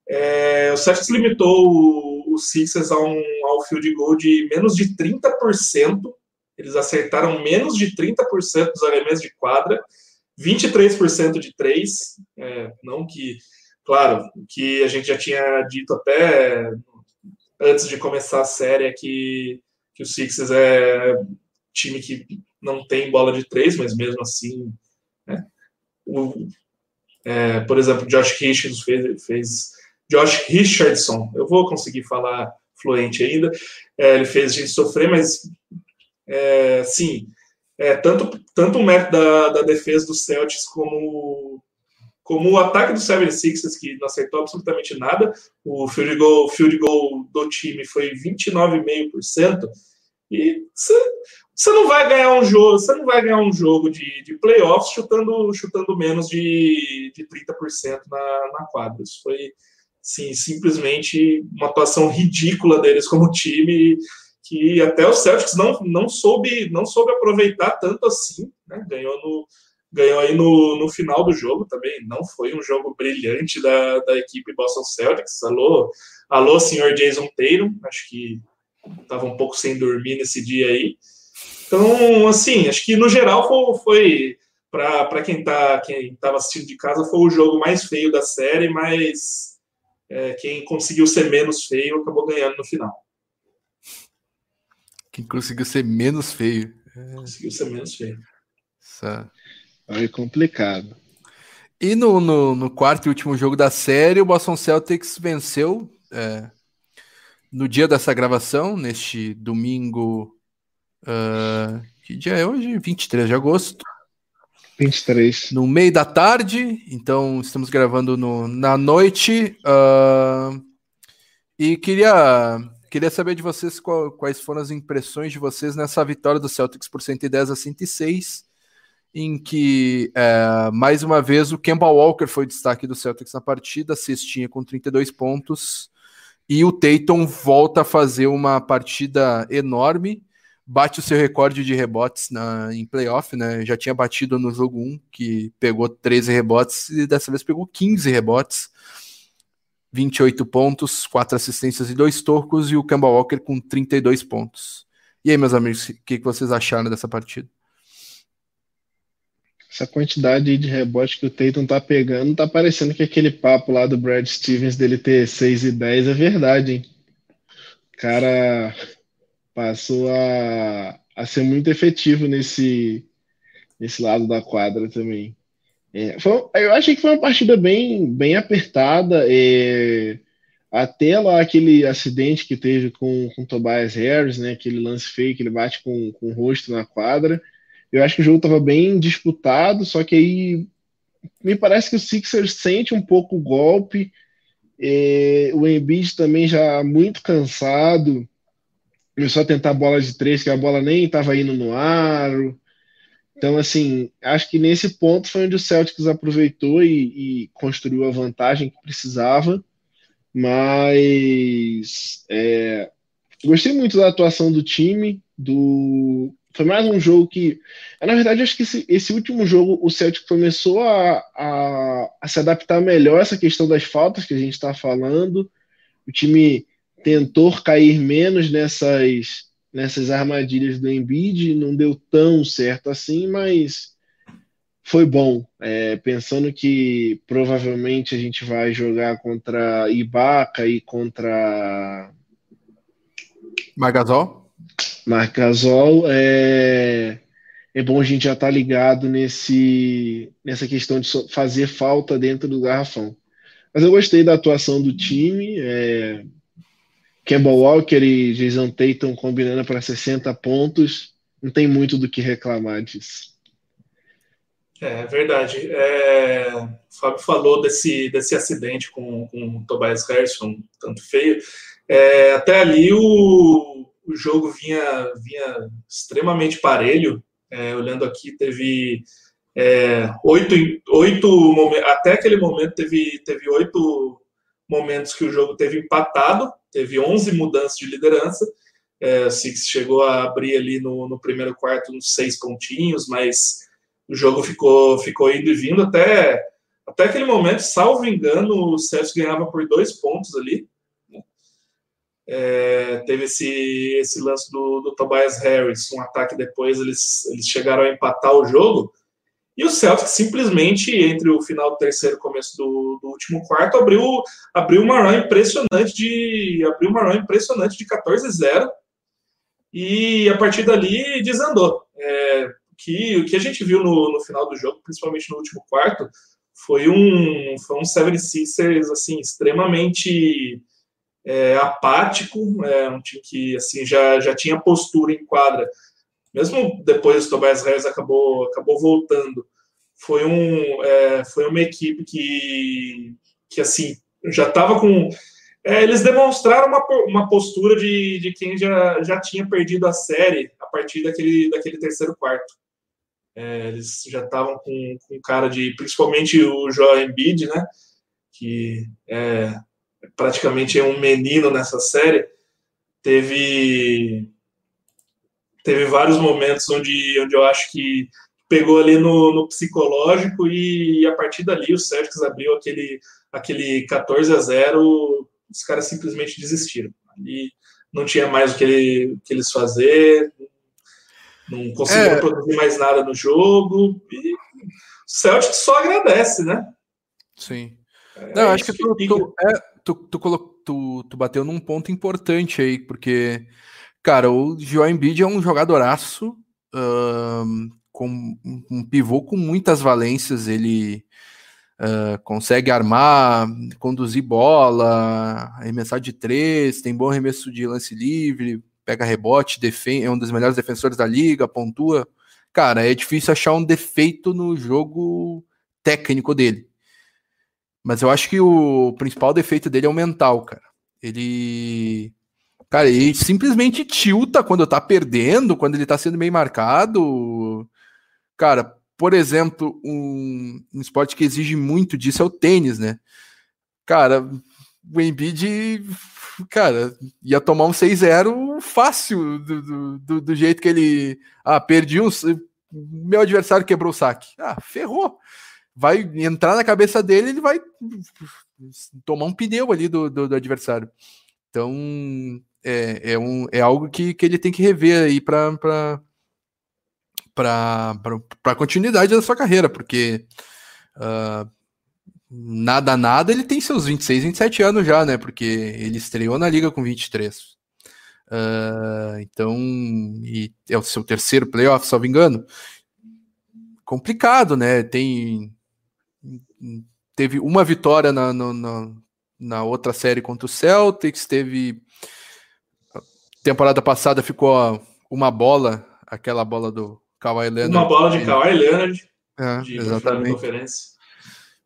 É, o Celtics limitou o, o Sixers a um, ao field goal de menos de 30%, eles acertaram menos de 30% dos arremessos de quadra, 23% de três, é, não que, claro, que a gente já tinha dito até antes de começar a série é que que o Sixers é time que não tem bola de três, mas mesmo assim, né? o, é, por exemplo, Josh Richardson fez, fez, Josh Richardson, eu vou conseguir falar fluente ainda, é, ele fez a gente sofrer, mas é, sim, é, tanto, tanto o mérito da, da defesa do Celtics como como o ataque do 76ers, que não acertou absolutamente nada, o field goal, field goal do time foi 29,5%, E você não vai ganhar um jogo, você não vai ganhar um jogo de, de playoffs chutando, chutando menos de, de 30% na, na quadra. Isso foi sim, simplesmente uma atuação ridícula deles como time que até o Celtics não, não soube não soube aproveitar tanto assim, né? Ganhou no ganhou aí no, no final do jogo também. Não foi um jogo brilhante da, da equipe Boston Celtics. Alô, alô, senhor Jason Tatum. Acho que estava um pouco sem dormir nesse dia aí. Então, assim, acho que no geral foi, foi para quem tá quem estava assistindo de casa foi o jogo mais feio da série, mas é, quem conseguiu ser menos feio acabou ganhando no final. Quem conseguiu ser menos feio. É... Conseguiu ser menos feio. Essa... Aí complicado. E no, no, no, quarto e último jogo da série, o Boston Celtics venceu é, no dia dessa gravação, neste domingo. Uh, que dia é hoje? 23 de agosto. 23. No meio da tarde, então estamos gravando no, na noite. Uh, e queria, queria saber de vocês qual, quais foram as impressões de vocês nessa vitória do Celtics por 110 a 106 em que, é, mais uma vez, o Kemba Walker foi destaque do Celtics na partida, cestinha com 32 pontos, e o Tatum volta a fazer uma partida enorme, bate o seu recorde de rebotes na, em playoff, né? Já tinha batido no jogo 1, que pegou 13 rebotes, e dessa vez pegou 15 rebotes, 28 pontos, 4 assistências e 2 tocos, e o Kemba Walker com 32 pontos. E aí, meus amigos, o que, que vocês acharam dessa partida? essa quantidade de rebote que o Tatum tá pegando, tá parecendo que aquele papo lá do Brad Stevens dele ter 6 e 10 é verdade, hein? Cara passou a, a ser muito efetivo nesse, nesse lado da quadra também. É, foi, eu achei que foi uma partida bem, bem apertada. É, até lá aquele acidente que teve com, com Tobias Harris, né? Aquele lance feio que ele bate com, com o rosto na quadra. Eu acho que o jogo estava bem disputado, só que aí me parece que o Sixers sente um pouco o golpe. É, o Embiid também já muito cansado. Começou a tentar bola de três, que a bola nem estava indo no aro. Então, assim, acho que nesse ponto foi onde o Celtics aproveitou e, e construiu a vantagem que precisava. Mas é, gostei muito da atuação do time, do foi mais um jogo que. Na verdade, acho que esse, esse último jogo o Celtic começou a, a, a, se adaptar melhor a essa questão das faltas que a gente está falando. O time tentou cair menos nessas, nessas armadilhas do Embiid, não deu tão certo assim, mas foi bom. É, pensando que provavelmente a gente vai jogar contra Ibaka e contra. Magasol? Marcasol, é, é bom a gente já estar tá ligado nesse, nessa questão de fazer falta dentro do garrafão. Mas eu gostei da atuação do time. É, Campbell Walker e Jason Tatum combinando para 60 pontos. Não tem muito do que reclamar disso. É verdade. É, o Fábio falou desse, desse acidente com, com o Tobias Harrison, tanto feio. É, até ali o, o jogo vinha, vinha extremamente parelho. É, olhando aqui, teve é, oito, oito até aquele momento teve, teve oito momentos que o jogo teve empatado, teve 11 mudanças de liderança. É, o Six chegou a abrir ali no, no primeiro quarto uns seis pontinhos, mas o jogo ficou, ficou indo e vindo até, até aquele momento, salvo engano, o Celtics ganhava por dois pontos ali. É, teve esse, esse lance do, do Tobias Harris, um ataque depois, eles, eles chegaram a empatar o jogo. E o Celtics simplesmente, entre o final do terceiro e começo do, do, último quarto, abriu, abriu uma run impressionante de. abriu uma run impressionante de 14-0. E a partir dali desandou. É, que, o que a gente viu no, no final do jogo, principalmente no último quarto, foi um, foi um 76ers assim, extremamente é, apático, é um time que assim já, já tinha postura em quadra, mesmo depois o Tobias Harris acabou acabou voltando, foi um é, foi uma equipe que que assim já estava com É, eles demonstraram uma, uma postura de, de quem já, já tinha perdido a série a partir daquele, daquele terceiro quarto. É, eles já estavam com, com cara de, principalmente o Joel Embiid, né? Que é praticamente é um menino nessa série. Teve teve vários momentos onde, onde eu acho que pegou ali no, no psicológico e, e, a partir dali o Celtics abriu aquele, aquele 14 a 0 os caras simplesmente desistiram. Ali não tinha mais o que, ele, que eles fazer, não conseguiram é. produzir mais nada no jogo. E o Celtic só agradece, né? Sim. É, não, acho que tu, tu, é, tu, tu, tu, tu, bateu num ponto importante aí, porque, cara, o Joel Embiid é um jogadoraço, um, com um pivô com muitas valências, ele Uh, consegue armar, conduzir bola, arremessar de três, tem bom arremesso de lance livre, pega rebote, defende, é um dos melhores defensores da liga, pontua. Cara, é difícil achar um defeito no jogo técnico dele. Mas eu acho que o principal defeito dele é o mental, cara. Ele. Cara, ele simplesmente tilta quando tá perdendo, quando ele tá sendo bem marcado. Cara, por exemplo, um, um esporte que exige muito disso é o tênis, né? Cara, o Embiid, cara, ia tomar um 6-0 fácil do, do, do, jeito que ele. Ah, perdi um. Meu adversário quebrou o saque. Ah, ferrou. Vai entrar na cabeça dele, ele vai tomar um pneu ali do, do, do adversário. Então, é, é, um, é algo que, que ele tem que rever aí para a continuidade da sua carreira, porque uh, nada, nada, ele tem seus 26, 27 anos já, né? Porque ele estreou na liga com 23. Uh, ah, então, e é o seu terceiro playoff, salvo engano. Complicado, né? Tem. Teve uma vitória na, na, na outra série contra o Celtics, teve. Temporada passada ficou uma bola, aquela bola do Kawhi Leonard. Uma bola de Kawhi Leonard. É, de exatamente.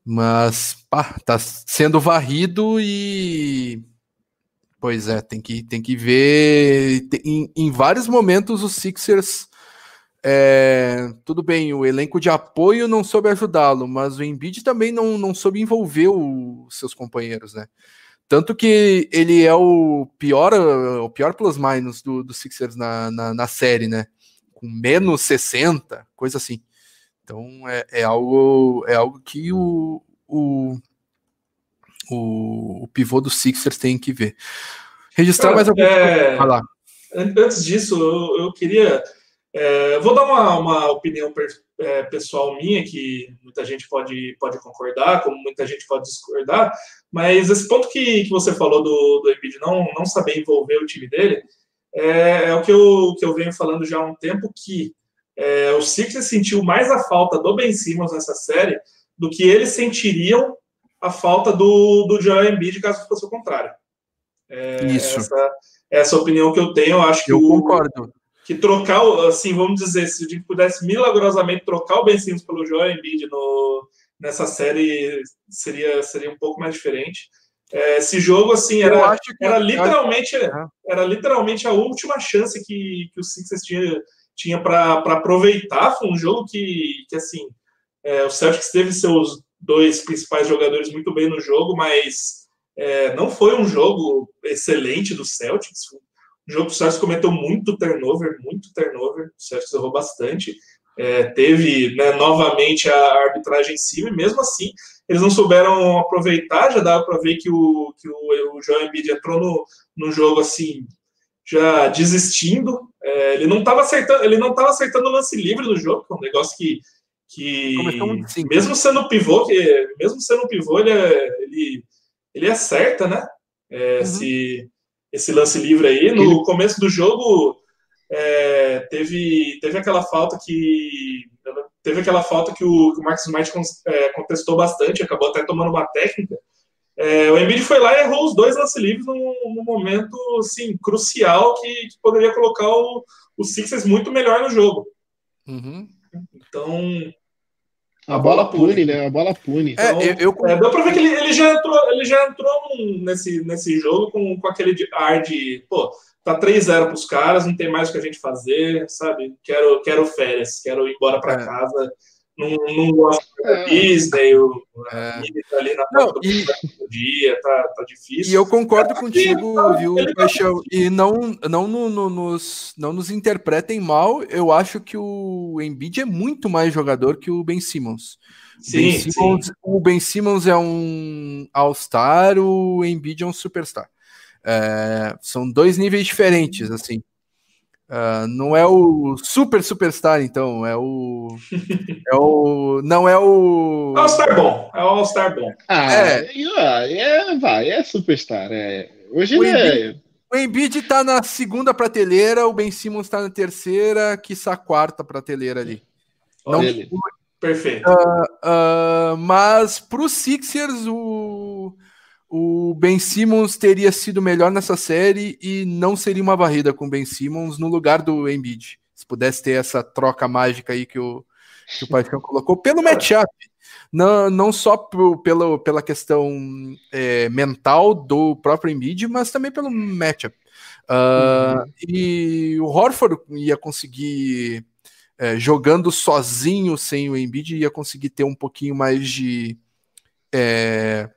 Mas pá, tá sendo varrido e pois é, tem que, tem que ver em, em vários momentos os Sixers é, tudo bem, o elenco de apoio não soube ajudá-lo, mas o Embiid também não, não soube envolver os seus companheiros, né? Tanto que ele é o pior, o pior plus-minus do, do Sixers na, na, na série, né? com menos 60, coisa assim. Então é, é algo é algo que o, o, o, o pivô do Sixers tem que ver. Registrar Cara, mais alguma é... coisa? Antes disso, eu, eu queria. É, vou dar uma, uma opinião é, pessoal minha, que muita gente pode, pode concordar, como muita gente pode discordar, mas esse ponto que, que você falou do, do Embiid não, não saber envolver o time dele, é, é o que eu, que eu venho falando já há um tempo, que é, o Sixers sentiu mais a falta do Ben Simmons nessa série do que eles sentiriam a falta do, do Joel Embiid caso fosse o contrário. É, Isso. Essa, essa opinião que eu tenho, eu acho que eu o, concordo. Que trocar, assim, vamos dizer, se a gente pudesse milagrosamente trocar o Ben Simmons pelo Joel Embiid no, nessa série, seria, seria um pouco mais diferente. É, esse jogo, assim, era, era literalmente era literalmente a última chance que, que o Sixers tinha, tinha para aproveitar. Foi um jogo que, que assim, é, o Celtics teve seus dois principais jogadores muito bem no jogo, mas é, não foi um jogo excelente do Celtics. Um jogo o Celtics cometeu muito turnover, muito turnover. O Celtics errou bastante. É, teve né, novamente a arbitragem em cima, e mesmo assim eles não souberam aproveitar, já dava para ver que o, que o, o Joel Embiid entrou no, no jogo assim, já desistindo. É, ele não estava acertando, ele não estava acertando o lance livre no jogo, que é um negócio que, que mesmo sendo pivô, que mesmo sendo pivô, ele, é, ele, ele acerta, né? É, uhum. esse, esse lance livre aí. No começo do jogo, é, teve, teve aquela falta que teve aquela falta que o, que o Marcos Smart é, contestou bastante, acabou até tomando uma técnica. É, o Embiid foi lá e errou os dois lance livres num, num momento assim, crucial que, que poderia colocar o, o Sixers muito melhor no jogo. Uhum. Então, A, a bola, bola pune, pune, né? A bola pune. É, então, eu, eu... É, deu pra ver que ele, ele já entrou, ele já entrou nesse, nesse jogo com, com aquele ar de, pô, tá 3-0 pros caras, não tem mais o que a gente fazer, sabe? Quero, quero férias, quero ir embora para é. casa não, não gosto é. Disney, o é. tá ali na não, e, do dia, tá, tá difícil. E eu concordo contigo, tá, viu, Paixão? E não, não, no, no, nos, não nos interpretem mal, eu acho que o Embiid é muito mais jogador que o Ben Simmons. Sim, ben Simmons sim. O Ben Simmons é um All-Star, o Embiid é um Superstar. É, são dois níveis diferentes, assim. Uh, não é o super superstar, então, é o. <laughs> é o. Não é o. É All-Star bom. É o All-Star bom. Ah, é. é, vai, é superstar. É. Hoje o ele é- Embiid, é. O Embiid tá na segunda prateleira, o Ben Simmons tá na terceira, quiçá quarta prateleira ali. Não, ele. Perfeito. Uh, uh, mas pro Sixers, o o Ben Simmons teria sido melhor nessa série e não seria uma varrida com o Ben Simmons no lugar do Embiid. Se pudesse ter essa troca mágica aí que o, que o Paixão colocou, pelo matchup, não, não só pro, pela, pela questão é, mental do próprio Embiid, mas também pelo matchup. Uh, uhum. E o Horford ia conseguir, é, jogando sozinho sem o Embiid, ia conseguir ter um pouquinho mais de. É,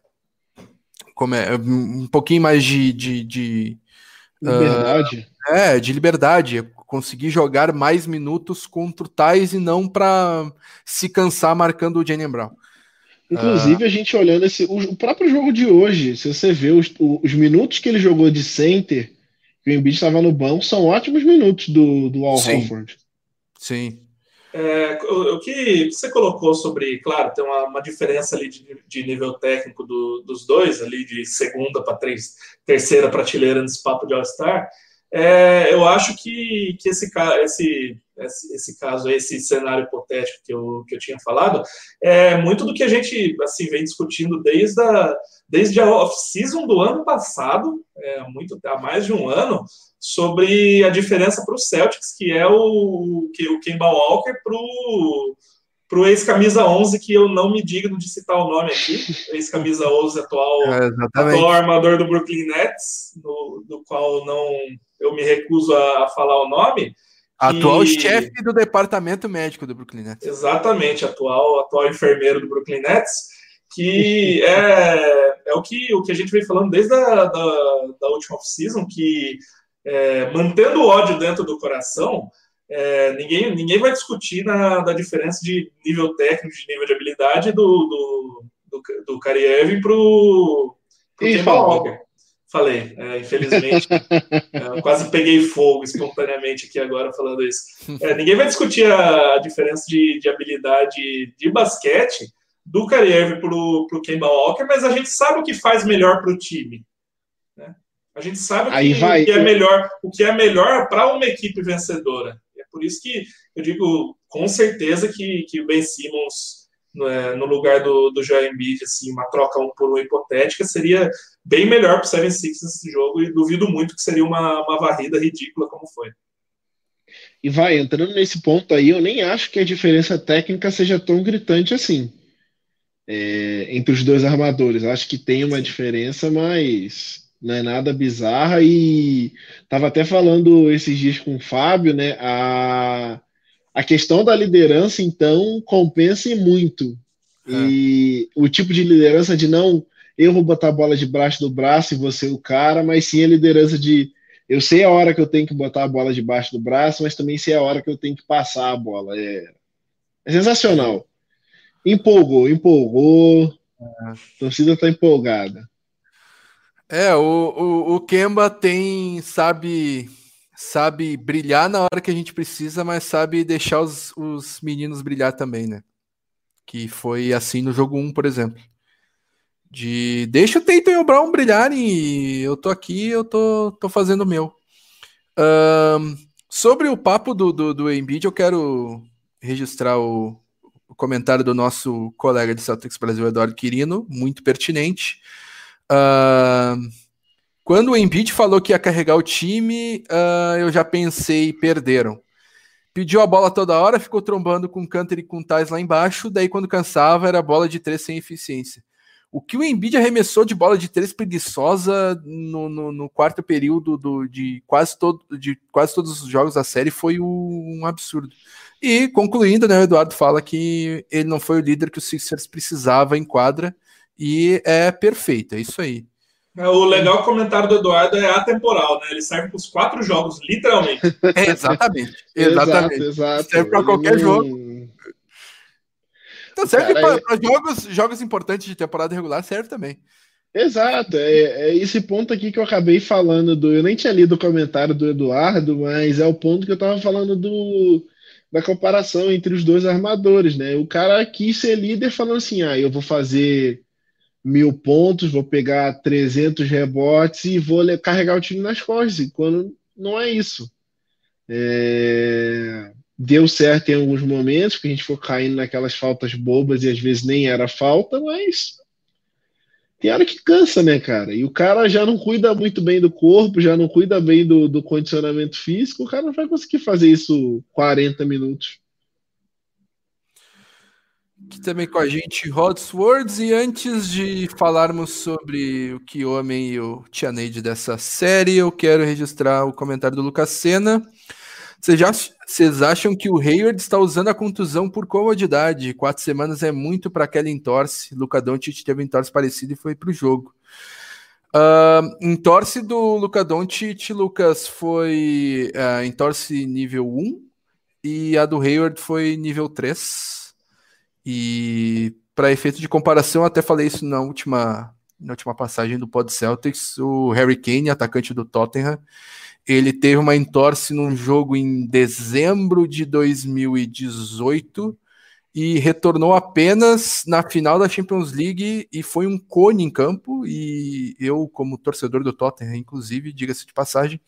como é, um pouquinho mais de, de, de liberdade. Uh, é, de liberdade, conseguir jogar mais minutos contra o Thais e não para se cansar marcando o Jalen Brown. Inclusive, uh, a gente olhando esse, o, o, próprio jogo de hoje, se você vê os, os minutos que ele jogou de center, que o Embiid estava no banco, são ótimos minutos do, do Al sim. Horford. Sim. É, o, que você colocou sobre, claro, tem uma, uma diferença ali de, de nível técnico do, dos dois, ali de segunda para terceira prateleira nesse papo de All-Star, é, eu acho que, que esse, esse, esse, caso, esse cenário hipotético que eu, que eu tinha falado, é muito do que a gente assim, vem discutindo desde a, desde a off-season do ano passado, é, muito, há mais de um ano, sobre a diferença para o Celtics, que é o, que, o Kemba Walker, para o ex-camisa 11, que eu não me digno de citar o nome aqui, ex-camisa 11, atual, <laughs> é, atual armador do Brooklyn Nets, do qual não eu me recuso a, falar o nome. Atual chefe do departamento médico do Brooklyn Nets. Exatamente, atual, atual enfermeiro do Brooklyn Nets, que <laughs> é, é o, que, o que a gente vem falando desde a da, da última off-season, que é, mantendo o ódio dentro do coração, é, ninguém, ninguém vai discutir na, da diferença de nível técnico, de nível de habilidade do, do, do, do Kariev para o Walker. Falei, é, infelizmente, <laughs> é, quase peguei fogo espontaneamente aqui agora falando isso. É, ninguém vai discutir a, diferença de, de, habilidade de basquete do Kariev para o Kemba Walker, mas a gente sabe o que faz melhor para o time. A gente sabe que, vai... o que é melhor, o que é melhor para uma equipe vencedora. É por isso que eu digo com certeza que, que o Ben Simmons no, lugar do, do Joel Embiid, assim, uma troca um por um hipotética, seria bem melhor para o 76 nesse jogo e duvido muito que seria uma, uma varrida ridícula como foi. E vai, entrando nesse ponto aí, eu nem acho que a diferença técnica seja tão gritante assim. É, entre os dois armadores. Acho que tem uma diferença, mas não é nada bizarra e estava até falando esses dias com o Fábio, né? A, a questão da liderança, então, compensa muito. É. E o tipo de liderança de não eu vou botar a bola debaixo do braço e você o cara, mas sim a liderança de eu sei a hora que eu tenho que botar a bola debaixo do braço, mas também sei a hora que eu tenho que passar a bola. É, é sensacional. Empolgou, empolgou. A torcida está empolgada. É, o, o, o Kemba tem, sabe, sabe brilhar na hora que a gente precisa, mas sabe deixar os, os meninos brilhar também, né? Que foi assim no jogo 1, por exemplo. De deixa o Tatum e o Brown brilharem eu tô aqui, eu tô, tô fazendo o meu. Um, sobre o papo do, do, do Embiid, eu quero registrar o, o comentário do nosso colega de Celtics Brasil, Eduardo Quirino, muito pertinente. Quando o Embiid falou que ia carregar o time, uh, eu já pensei, perderam. pediu a bola toda hora, ficou trombando com Canter e com Tais lá embaixo, daí quando cansava era bola de três sem eficiência. O que o Embiid arremessou de bola de três preguiçosa no, no, no quarto período do, de, quase todo, de quase todos os jogos da série foi um absurdo. E concluindo, né, o Eduardo fala que ele não foi o líder que o Sixers precisava em quadra e é perfeito, é isso aí. É, o legal comentário do Eduardo é atemporal, né? Ele serve para os quatro jogos, literalmente. <laughs> É, exatamente. exatamente. Exato, exato. Serve para qualquer não... jogo. Então serve para é... jogos, jogos importantes de temporada regular, serve também. Exato, é, é, esse ponto aqui que eu acabei falando do. Eu nem tinha lido o comentário do Eduardo, mas é o ponto que eu estava falando do da comparação entre os dois armadores, né? O cara quis ser líder falando assim: ah, eu vou fazer mil pontos, vou pegar 300 rebotes e vou carregar o time nas costas, quando não é isso. É... Deu certo em alguns momentos, que a gente foi caindo naquelas faltas bobas e às vezes nem era falta, mas tem hora que cansa, né, cara? E o cara já não cuida muito bem do corpo, já não cuida bem do, do condicionamento físico, o cara não vai conseguir fazer isso 40 minutos. Aqui também com a gente Rod Swords. E antes de falarmos sobre o que homem e o Tianeide dessa série, eu quero registrar o comentário do Lucas Senna. Vocês, acham que o Hayward está usando a contusão por comodidade? Quatro semanas é muito para aquela entorse. Luca Doncic teve entorse parecido e foi para o jogo. Uh, entorse do Luca Doncic, Lucas, foi uh, entorse nível 1 e a do Hayward foi nível 3. E para efeito de comparação, até falei isso na última, na última passagem do Pod Celtics, o Harry Kane, atacante do Tottenham, ele teve uma entorse num jogo em dezembro de 2018 e retornou apenas na final da Champions League e foi um cone em campo. E eu, como torcedor do Tottenham, inclusive, diga-se de passagem,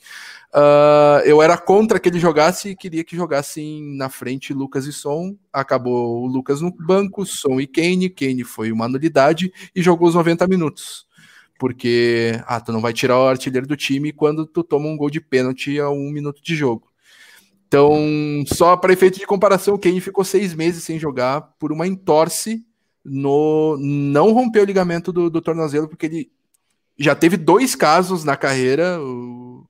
uh, eu era contra que ele jogasse e queria que jogassem na frente Lucas e Son. Acabou o Lucas no banco, Son e Kane. Kane foi uma nulidade e jogou os 90 minutos. Porque, ah, tu não vai tirar o artilheiro do time quando tu toma um gol de pênalti a um minuto de jogo. Então, só para efeito de comparação, o Kane ficou seis meses sem jogar por uma entorse no. Não rompeu o ligamento do, do tornozelo, porque ele já teve dois casos na carreira. O,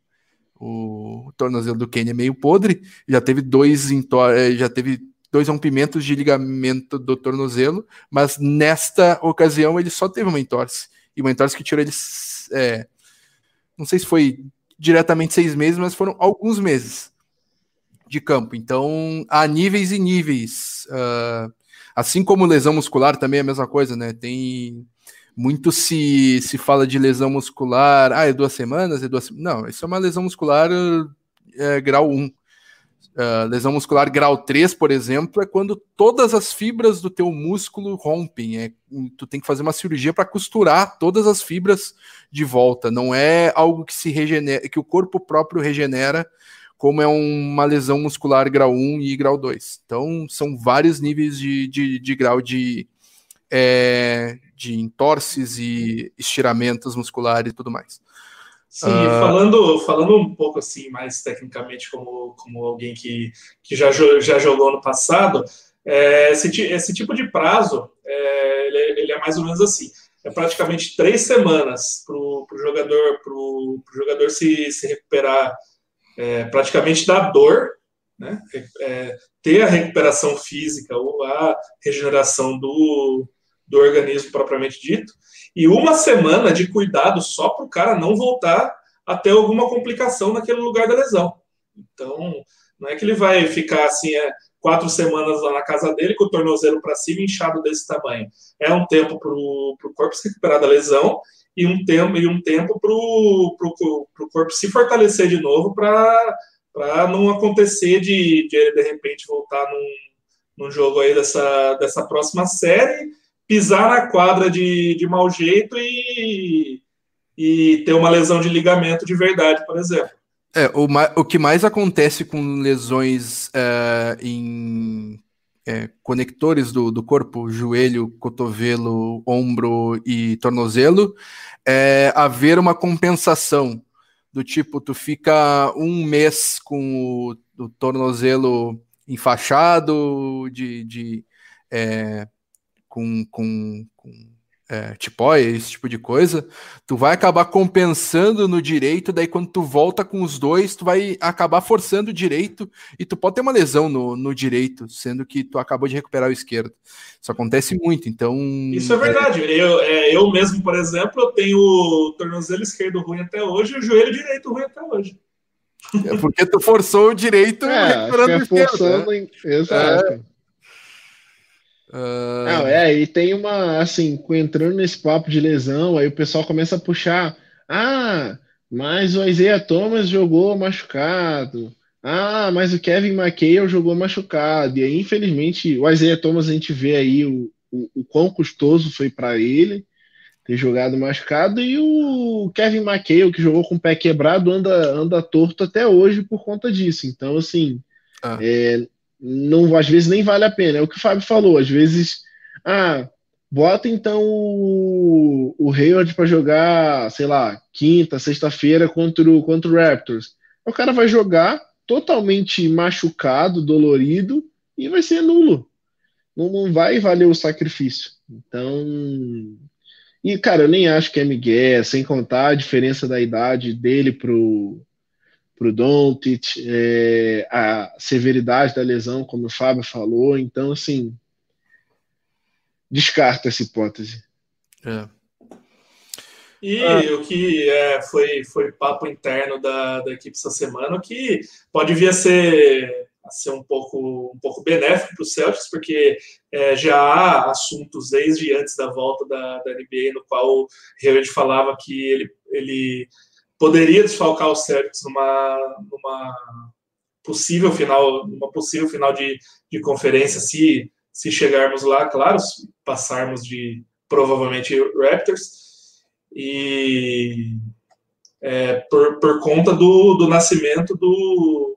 o tornozelo do Kane é meio podre, já teve dois eh, já teve dois rompimentos de ligamento do tornozelo, mas nesta ocasião ele só teve uma entorse. E uma entorse que tirou ele. É, não sei se foi diretamente seis meses, mas foram alguns meses de campo. Então, há níveis e níveis. Uh, assim como lesão muscular também é a mesma coisa, né? Tem muito se, se fala de lesão muscular, ah, é duas semanas, é duas Não, isso é uma lesão muscular é, grau 1. Uh, ah, lesão muscular grau 3, por exemplo, é quando todas as fibras do teu músculo rompem. É, tu tem que fazer uma cirurgia para costurar todas as fibras de volta. Não é algo que se regenera, que o corpo próprio regenera como é uma lesão muscular grau 1 e grau 2. Então, são vários níveis de, de, de grau de, é, de entorses e estiramentos musculares e tudo mais. Sim, uh... falando, falando um pouco assim, mais tecnicamente, como, como alguém que, que já, já jogou no passado, é, esse, esse tipo de prazo, é, ele, é, ele, é mais ou menos assim. É praticamente três semanas para o jogador, pro, pro jogador se, se recuperar é, praticamente da dor, né? É, ter a recuperação física ou a regeneração do, do organismo propriamente dito, e uma semana de cuidado só para o cara não voltar a ter alguma complicação naquele lugar da lesão. Então, não é que ele vai ficar assim é, quatro semanas lá na casa dele com o tornozelo para cima inchado desse tamanho. É um tempo para o corpo se recuperar da lesão e um tempo e um tempo para o corpo se fortalecer de novo para não acontecer de, de de repente voltar num, num jogo aí dessa, dessa próxima série, pisar na quadra de, de mau jeito e, e ter uma lesão de ligamento de verdade, por exemplo. É, o, o que mais acontece com lesões é, em é, conectores do, do corpo, joelho, cotovelo, ombro e tornozelo, é haver uma compensação do tipo, tu fica um mês com o, o tornozelo enfaixado, de, de é, com, com, com é, tipóia, esse tipo de coisa, tu vai acabar compensando no direito, daí quando tu volta com os dois, tu vai acabar forçando o direito e tu pode ter uma lesão no, no direito, sendo que tu acabou de recuperar o esquerdo. Isso acontece muito, então... Isso é verdade. É... Eu, é, eu mesmo, por exemplo, eu tenho o tornozelo esquerdo ruim até hoje e o joelho direito ruim até hoje. É porque tu forçou o direito é, recuperando é o esquerdo. Forçando, né? Exato. Uh... Não, é, e tem uma, assim, entrando nesse papo de lesão, aí o pessoal começa a puxar. Ah, mas o Isaiah Thomas jogou machucado. Ah, mas o Kevin McHale jogou machucado. E aí, infelizmente, o Isaiah Thomas a gente vê aí o, o, o quão custoso foi para ele ter jogado machucado. E o Kevin McHale, que jogou com o pé quebrado, anda, anda torto até hoje por conta disso. Então, assim, ah. é, não às vezes nem vale a pena. É o que o Fábio falou, às vezes, ah, bota então o, o Hayward para jogar, sei lá, quinta, sexta-feira contra o, contra o Raptors. O cara vai jogar totalmente machucado, dolorido e vai ser nulo. Não, não vai valer o sacrifício. Então, e cara, eu nem acho que é Miguel, sem contar a diferença da idade dele pro para o Doncic, é, a severidade da lesão, como o Fábio falou. Então, assim, descarta essa hipótese. É. E ah. o que é, foi, foi papo interno da, da equipe essa semana, que pode vir a ser, a ser um, pouco, um pouco benéfico para o Celtics, porque é, já há assuntos desde antes da volta da, da NBA, no qual o Hayward falava que ele, ele poderia desfalcar o Celtics numa, numa possível final, numa possível final de, de conferência, se, se chegarmos lá, claro, se passarmos de provavelmente Raptors. E é, por, por conta do, do nascimento do,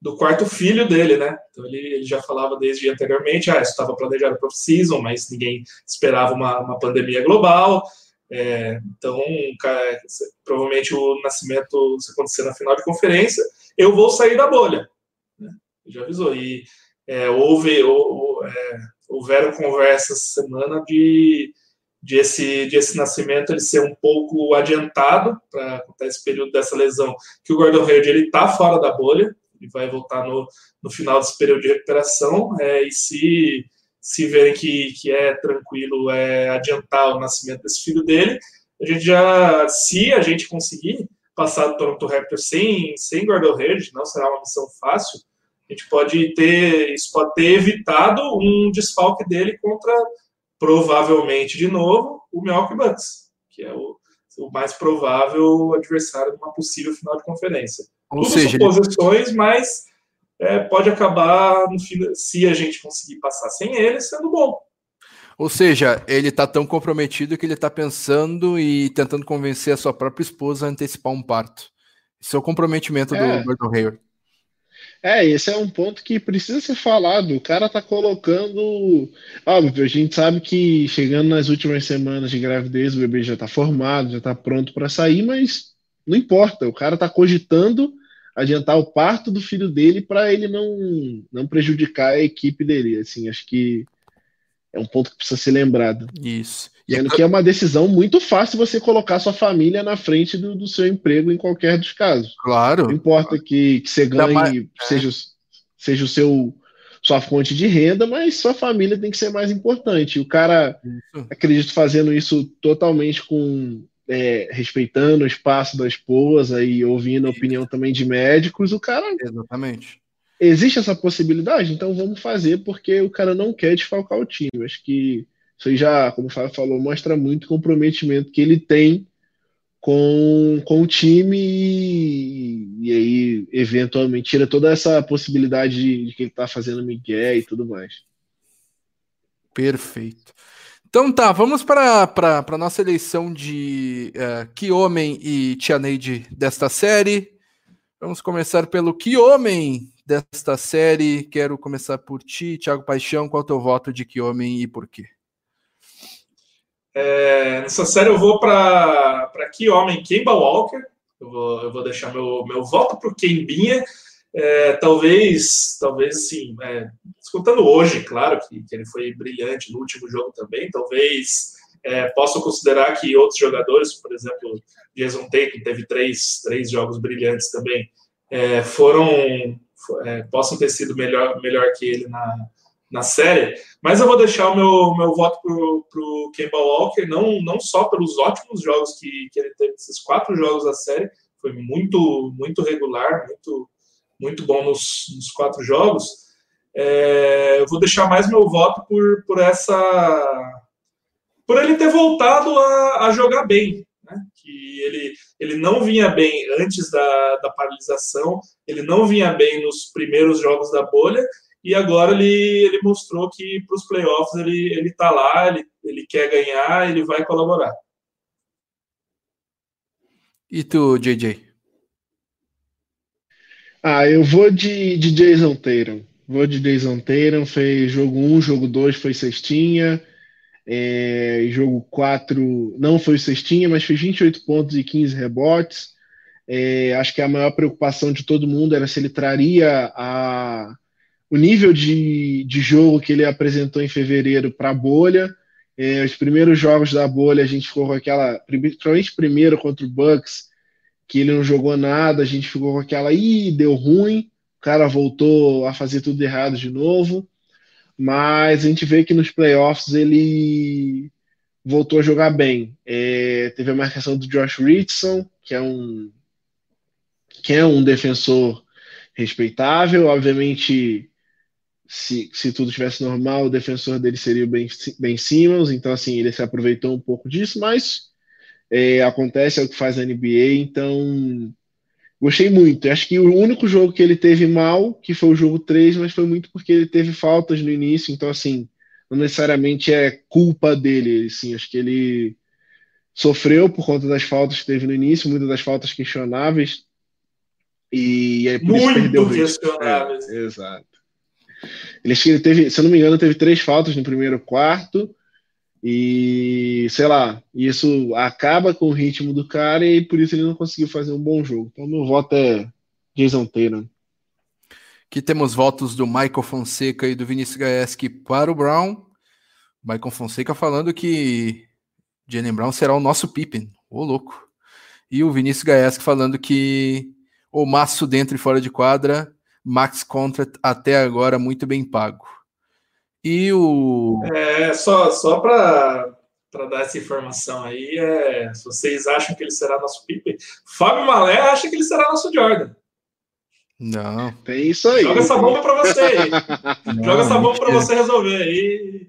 do quarto filho dele, né? Então ele, ele já falava desde anteriormente, ah, isso estava planejado para off-season, mas ninguém esperava uma, uma pandemia global. É, então, cara, provavelmente o nascimento se acontecer na final de conferência, eu vou sair da bolha. Né? Já avisou. E é, houve, ou, é, houveram conversas semana de, de, esse, de esse nascimento ele ser um pouco adiantado para esse período dessa lesão, que o Gordon Hayward está fora da bolha, ele vai voltar no, no final desse período de recuperação, é, e se se verem que, que é tranquilo é, adiantar o nascimento desse filho dele, a gente já, se a gente conseguir passar do Toronto Raptors sem, sem Gordon Hayward, não será uma missão fácil, a gente pode ter, isso pode ter evitado um desfalque dele contra, provavelmente, de novo, o Milwaukee Bucks, que é o, o mais provável adversário de uma possível final de conferência. Ou Tudo seja, suposições, mas é, pode acabar, no fim, se a gente conseguir passar sem ele, sendo bom. Ou seja, ele está tão comprometido que ele está pensando e tentando convencer a sua própria esposa a antecipar um parto. Esse é o comprometimento é. do Gordon Hayward. É, esse é um ponto que precisa ser falado. O cara tá colocando. Óbvio, a gente sabe que chegando nas últimas semanas de gravidez, o bebê já tá formado, já tá pronto para sair, mas não importa. O cara tá cogitando adiantar o parto do filho dele para ele não, não prejudicar a equipe dele. Assim, acho que é um ponto que precisa ser lembrado. Isso. E Sendo que é uma decisão muito fácil você colocar sua família na frente do, do seu emprego em qualquer dos casos. Claro. Não importa que, que você ganhe, mais, seja, seja o seu sua fonte de renda, mas sua família tem que ser mais importante. O cara, acredito, fazendo isso totalmente com é, respeitando o espaço da esposa e ouvindo a opinião também de médicos, o cara. Exatamente. Existe essa possibilidade? Então vamos fazer, porque o cara não quer desfalcar o time. Acho que isso aí já, como o Fábio falou, mostra muito o comprometimento que ele tem com, com o time e, e aí, eventualmente, tira toda essa possibilidade de, de que ele está fazendo Miguel e tudo mais. Perfeito. Então tá, vamos para a nossa eleição de uh, Que Homem e Tia Neide desta série. Vamos começar pelo Que Homem desta série. Quero começar por ti, Thiago Paixão. Qual é o teu voto de Que Homem e por quê? É, nessa série eu vou para Que Homem, Kemba Walker. Eu vou, eu vou deixar meu, meu voto para o Kembinha. É, talvez, talvez sim, é, escutando hoje, claro que, que, ele foi brilhante no último jogo também, talvez é, possa considerar que outros jogadores, por exemplo, Jason Tatum teve três, três jogos brilhantes também, é, foram é, possam ter sido melhor, melhor que ele na, na série, mas eu vou deixar o meu, meu voto para o Kemba Walker, não, não só pelos ótimos jogos que, que ele teve, esses quatro jogos da série, foi muito, muito regular, muito, muito bom nos, nos quatro jogos. É, eu vou deixar mais meu voto por, por essa. por ele ter voltado a, a jogar bem. Né? Que ele, ele não vinha bem antes da, da paralisação, ele não vinha bem nos primeiros jogos da bolha, e agora ele, ele mostrou que para os playoffs ele, ele tá lá, ele, ele quer ganhar, ele vai colaborar. E tu, JJ? Ah, eu vou de, de Jason Tatum. Vou de Jason Tatum. Fez jogo 1, jogo 2 foi cestinha. É, jogo 4 não foi cestinha, mas fez 28 pontos e 15 rebotes. É, acho que a maior preocupação de todo mundo era se ele traria a, o nível de, de jogo que ele apresentou em fevereiro para a bolha. É, os primeiros jogos da bolha, a gente ficou com aquela, principalmente primeiro contra o Bucks, que ele não jogou nada, a gente ficou com aquela, ih, deu ruim, o cara voltou a fazer tudo errado de novo, mas a gente vê que nos playoffs ele voltou a jogar bem. É, teve a marcação do Josh Richardson, que é um que é um defensor respeitável, obviamente se, se tudo tivesse normal, o defensor dele seria o Ben, ben Simmons, então assim, ele se aproveitou um pouco disso, mas é, acontece, é o que faz a NBA, então gostei muito. Acho que o único jogo que ele teve mal, que foi o jogo 3, mas foi muito porque ele teve faltas no início, então assim, não necessariamente é culpa dele, assim, acho que ele sofreu por conta das faltas que teve no início, muitas das faltas questionáveis, e é por muito isso perdeu questionáveis. É, exato. Ele, ele teve, se eu não me engano, teve três faltas no primeiro quarto. E, sei lá, isso acaba com o ritmo do cara e por isso ele não conseguiu fazer um bom jogo. Então, meu voto é Jason Taylor. Aqui temos votos do Michael Fonseca e do Vinícius Gaeski para o Brown. Michael Fonseca falando que Jalen Brown será o nosso Pippen. Ô, louco. E o Vinícius Gaeski falando que o maço dentro e fora de quadra max contract até agora muito bem pago. E o. É, só, só para dar essa informação aí, é, se vocês acham que ele será nosso Pipe, Fábio Malé acha que ele será nosso Jordan. Não. Tem isso aí. Joga essa bomba para você aí. Não, <laughs> Joga essa bomba para você resolver aí.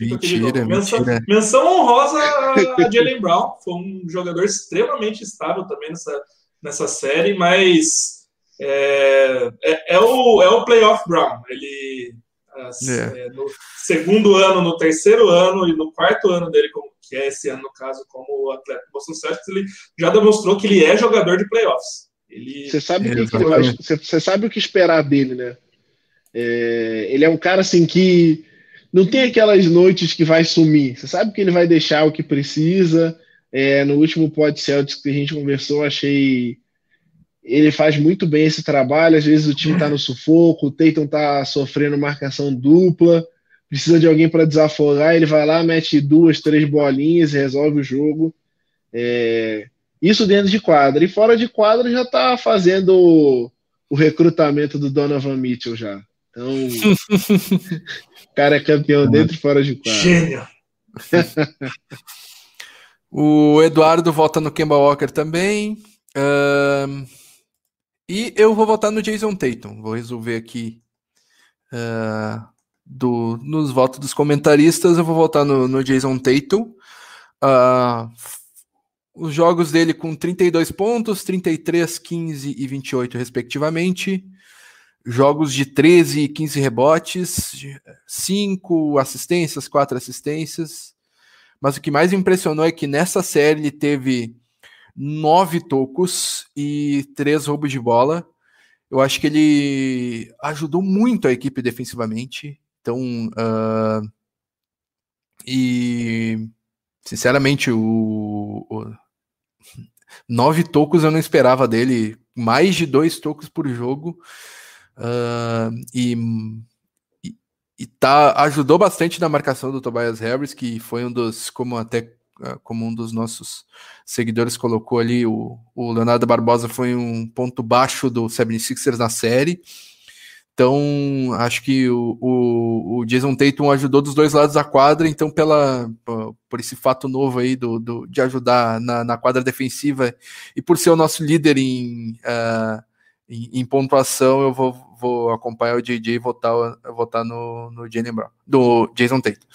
Mentira, menção, mentira. menção honrosa a Jalen Brown. Foi um jogador extremamente estável também nessa, nessa série, mas é, é, é, o, é o playoff Brown. Ele é. é. no segundo ano, no terceiro ano e no quarto ano dele, como, que é esse ano, no caso, como atleta do Boston Celtics, ele já demonstrou que ele é jogador de playoffs. Ele... Você sabe, o que, você, você sabe o que esperar dele, né? É, ele é um cara assim que não tem aquelas noites que vai sumir. Você sabe que ele vai deixar o que precisa. É, no último pod Celtics que a gente conversou, achei ele faz muito bem esse trabalho. Às vezes o time está no sufoco, o Tatum está sofrendo marcação dupla, precisa de alguém para desafogar. Ele vai lá, mete duas, três bolinhas e resolve o jogo. É, isso dentro de quadra. E fora de quadra já está fazendo o, o, recrutamento do Donovan Mitchell já. Então, o <laughs> cara é campeão dentro e fora de quadra. Gênio! <laughs> o Eduardo volta no Kemba Walker também. Uh, e eu vou votar no Jason Tatum. Vou resolver aqui uh, do, nos votos dos comentaristas. Eu vou votar no, no Jason Tatum. Uh, os jogos dele com 32 pontos, 33, 15 e 28, respectivamente. Jogos de 13 e 15 rebotes, 5 assistências, 4 assistências. Mas o que mais impressionou é que nessa série ele teve nove tocos e três roubos de bola. Eu acho que ele ajudou muito a equipe defensivamente. Então, uh, e sinceramente, o, o, <laughs> nove tocos eu não esperava dele. Mais de dois tocos por jogo. Uh, e, e, tá, ajudou bastante na marcação do Tobias Harris, que foi um dos, como até como um dos nossos seguidores colocou ali, o, o Leonardo Barbosa foi um ponto baixo do 76ers na série. Então, acho que o, o, o, Jason Tatum ajudou dos dois lados da quadra, então, pela, por esse fato novo aí do, do de ajudar na, na, quadra defensiva e por ser o nosso líder em, uh, em, em, pontuação, eu vou, vou acompanhar o JJ e votar, votar no, no Brown, do Jason Tatum.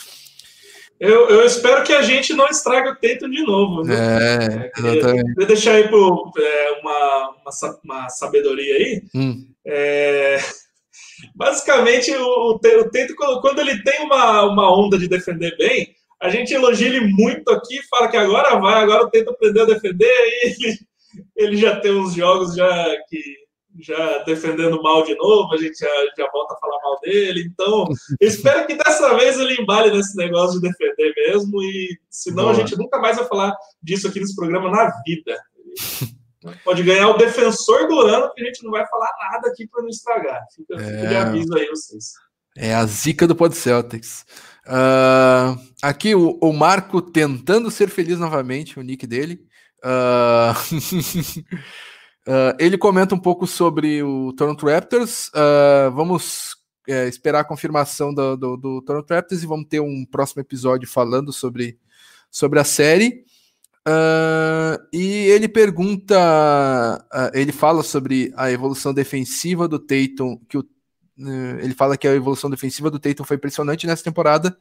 Eu, eu, espero que a gente não estrague o Tatum de novo. Viu? É, é exatamente. Queria deixar aí por, é, uma, uma, uma, sabedoria aí. Hum. É, <laughs> basicamente, o, o Tatum, quando ele tem uma, uma onda de defender bem, a gente elogia ele muito aqui, fala que agora vai, agora o Tatum aprendeu a defender, e <laughs> ele, ele já tem uns jogos já que já defendendo mal de novo, a gente já, já volta a falar mal dele. Então, espero que dessa vez ele embale nesse negócio de defender mesmo, e senão Boa. a gente nunca mais vai falar disso aqui nesse programa na vida. Pode ganhar o defensor do ano, que a gente não vai falar nada aqui para não estragar. Fica, é... fica de aviso aí vocês. É a zica do Pod Celtics. Uh, aqui o, o, Marco tentando ser feliz novamente, o nick dele. Uh... <laughs> Uh, ele comenta um pouco sobre o Toronto Raptors. Uh, vamos é, esperar a confirmação do, do, do, Toronto Raptors e vamos ter um próximo episódio falando sobre, sobre a série. Uh, e ele pergunta, ele fala sobre a evolução defensiva do Tatum, que o, ele fala que a evolução defensiva do Tatum foi impressionante nessa temporada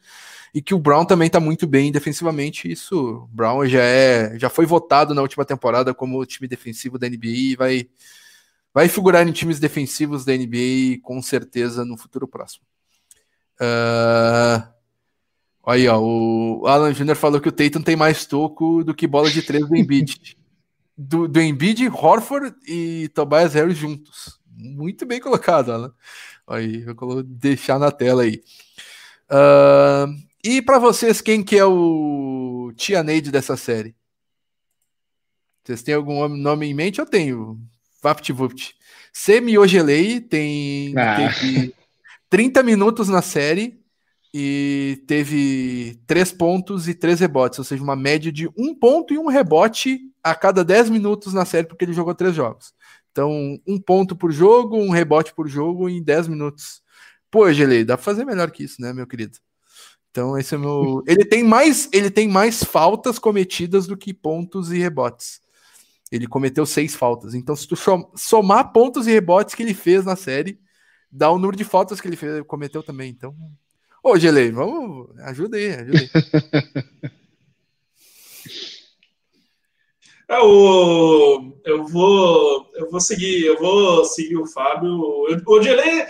e que o Brown também está muito bem defensivamente. Isso, Brown já é, já foi votado na última temporada como o time defensivo da NBA e vai, vai figurar em times defensivos da NBA com certeza no futuro próximo. Uh, aí, ó, o Alan Jr. falou que o Tatum tem mais toco do que bola de três do Embiid. <laughs> Do, do Embiid, Horford e Tobias Harris juntos. Muito bem colocado, Alan. Aí, vou deixar na tela aí. Uh, e para vocês, quem que é o Tia Neide dessa série? Vocês têm algum nome em mente? Eu tenho. VaptVupt. Semiogelei tem ah. teve 30 minutos na série e teve 3 pontos e 3 rebotes, ou seja, uma média de um ponto e um rebote a cada 10 minutos na série, porque ele jogou 3 jogos. Então, um ponto por jogo, um rebote por jogo em 10 minutos. Pô, Gelei, dá pra fazer melhor que isso, né, meu querido? Então, esse é meu. Ele tem mais, ele tem mais faltas cometidas do que pontos e rebotes. Ele cometeu seis faltas. Então, se tu somar pontos e rebotes que ele fez na série, dá o número de faltas que ele fez, cometeu também. Então, ô Gelei, vamos, ajuda aí, ajuda aí. <laughs> É, o, eu vou eu vou seguir eu vou seguir o Fábio. o Gelei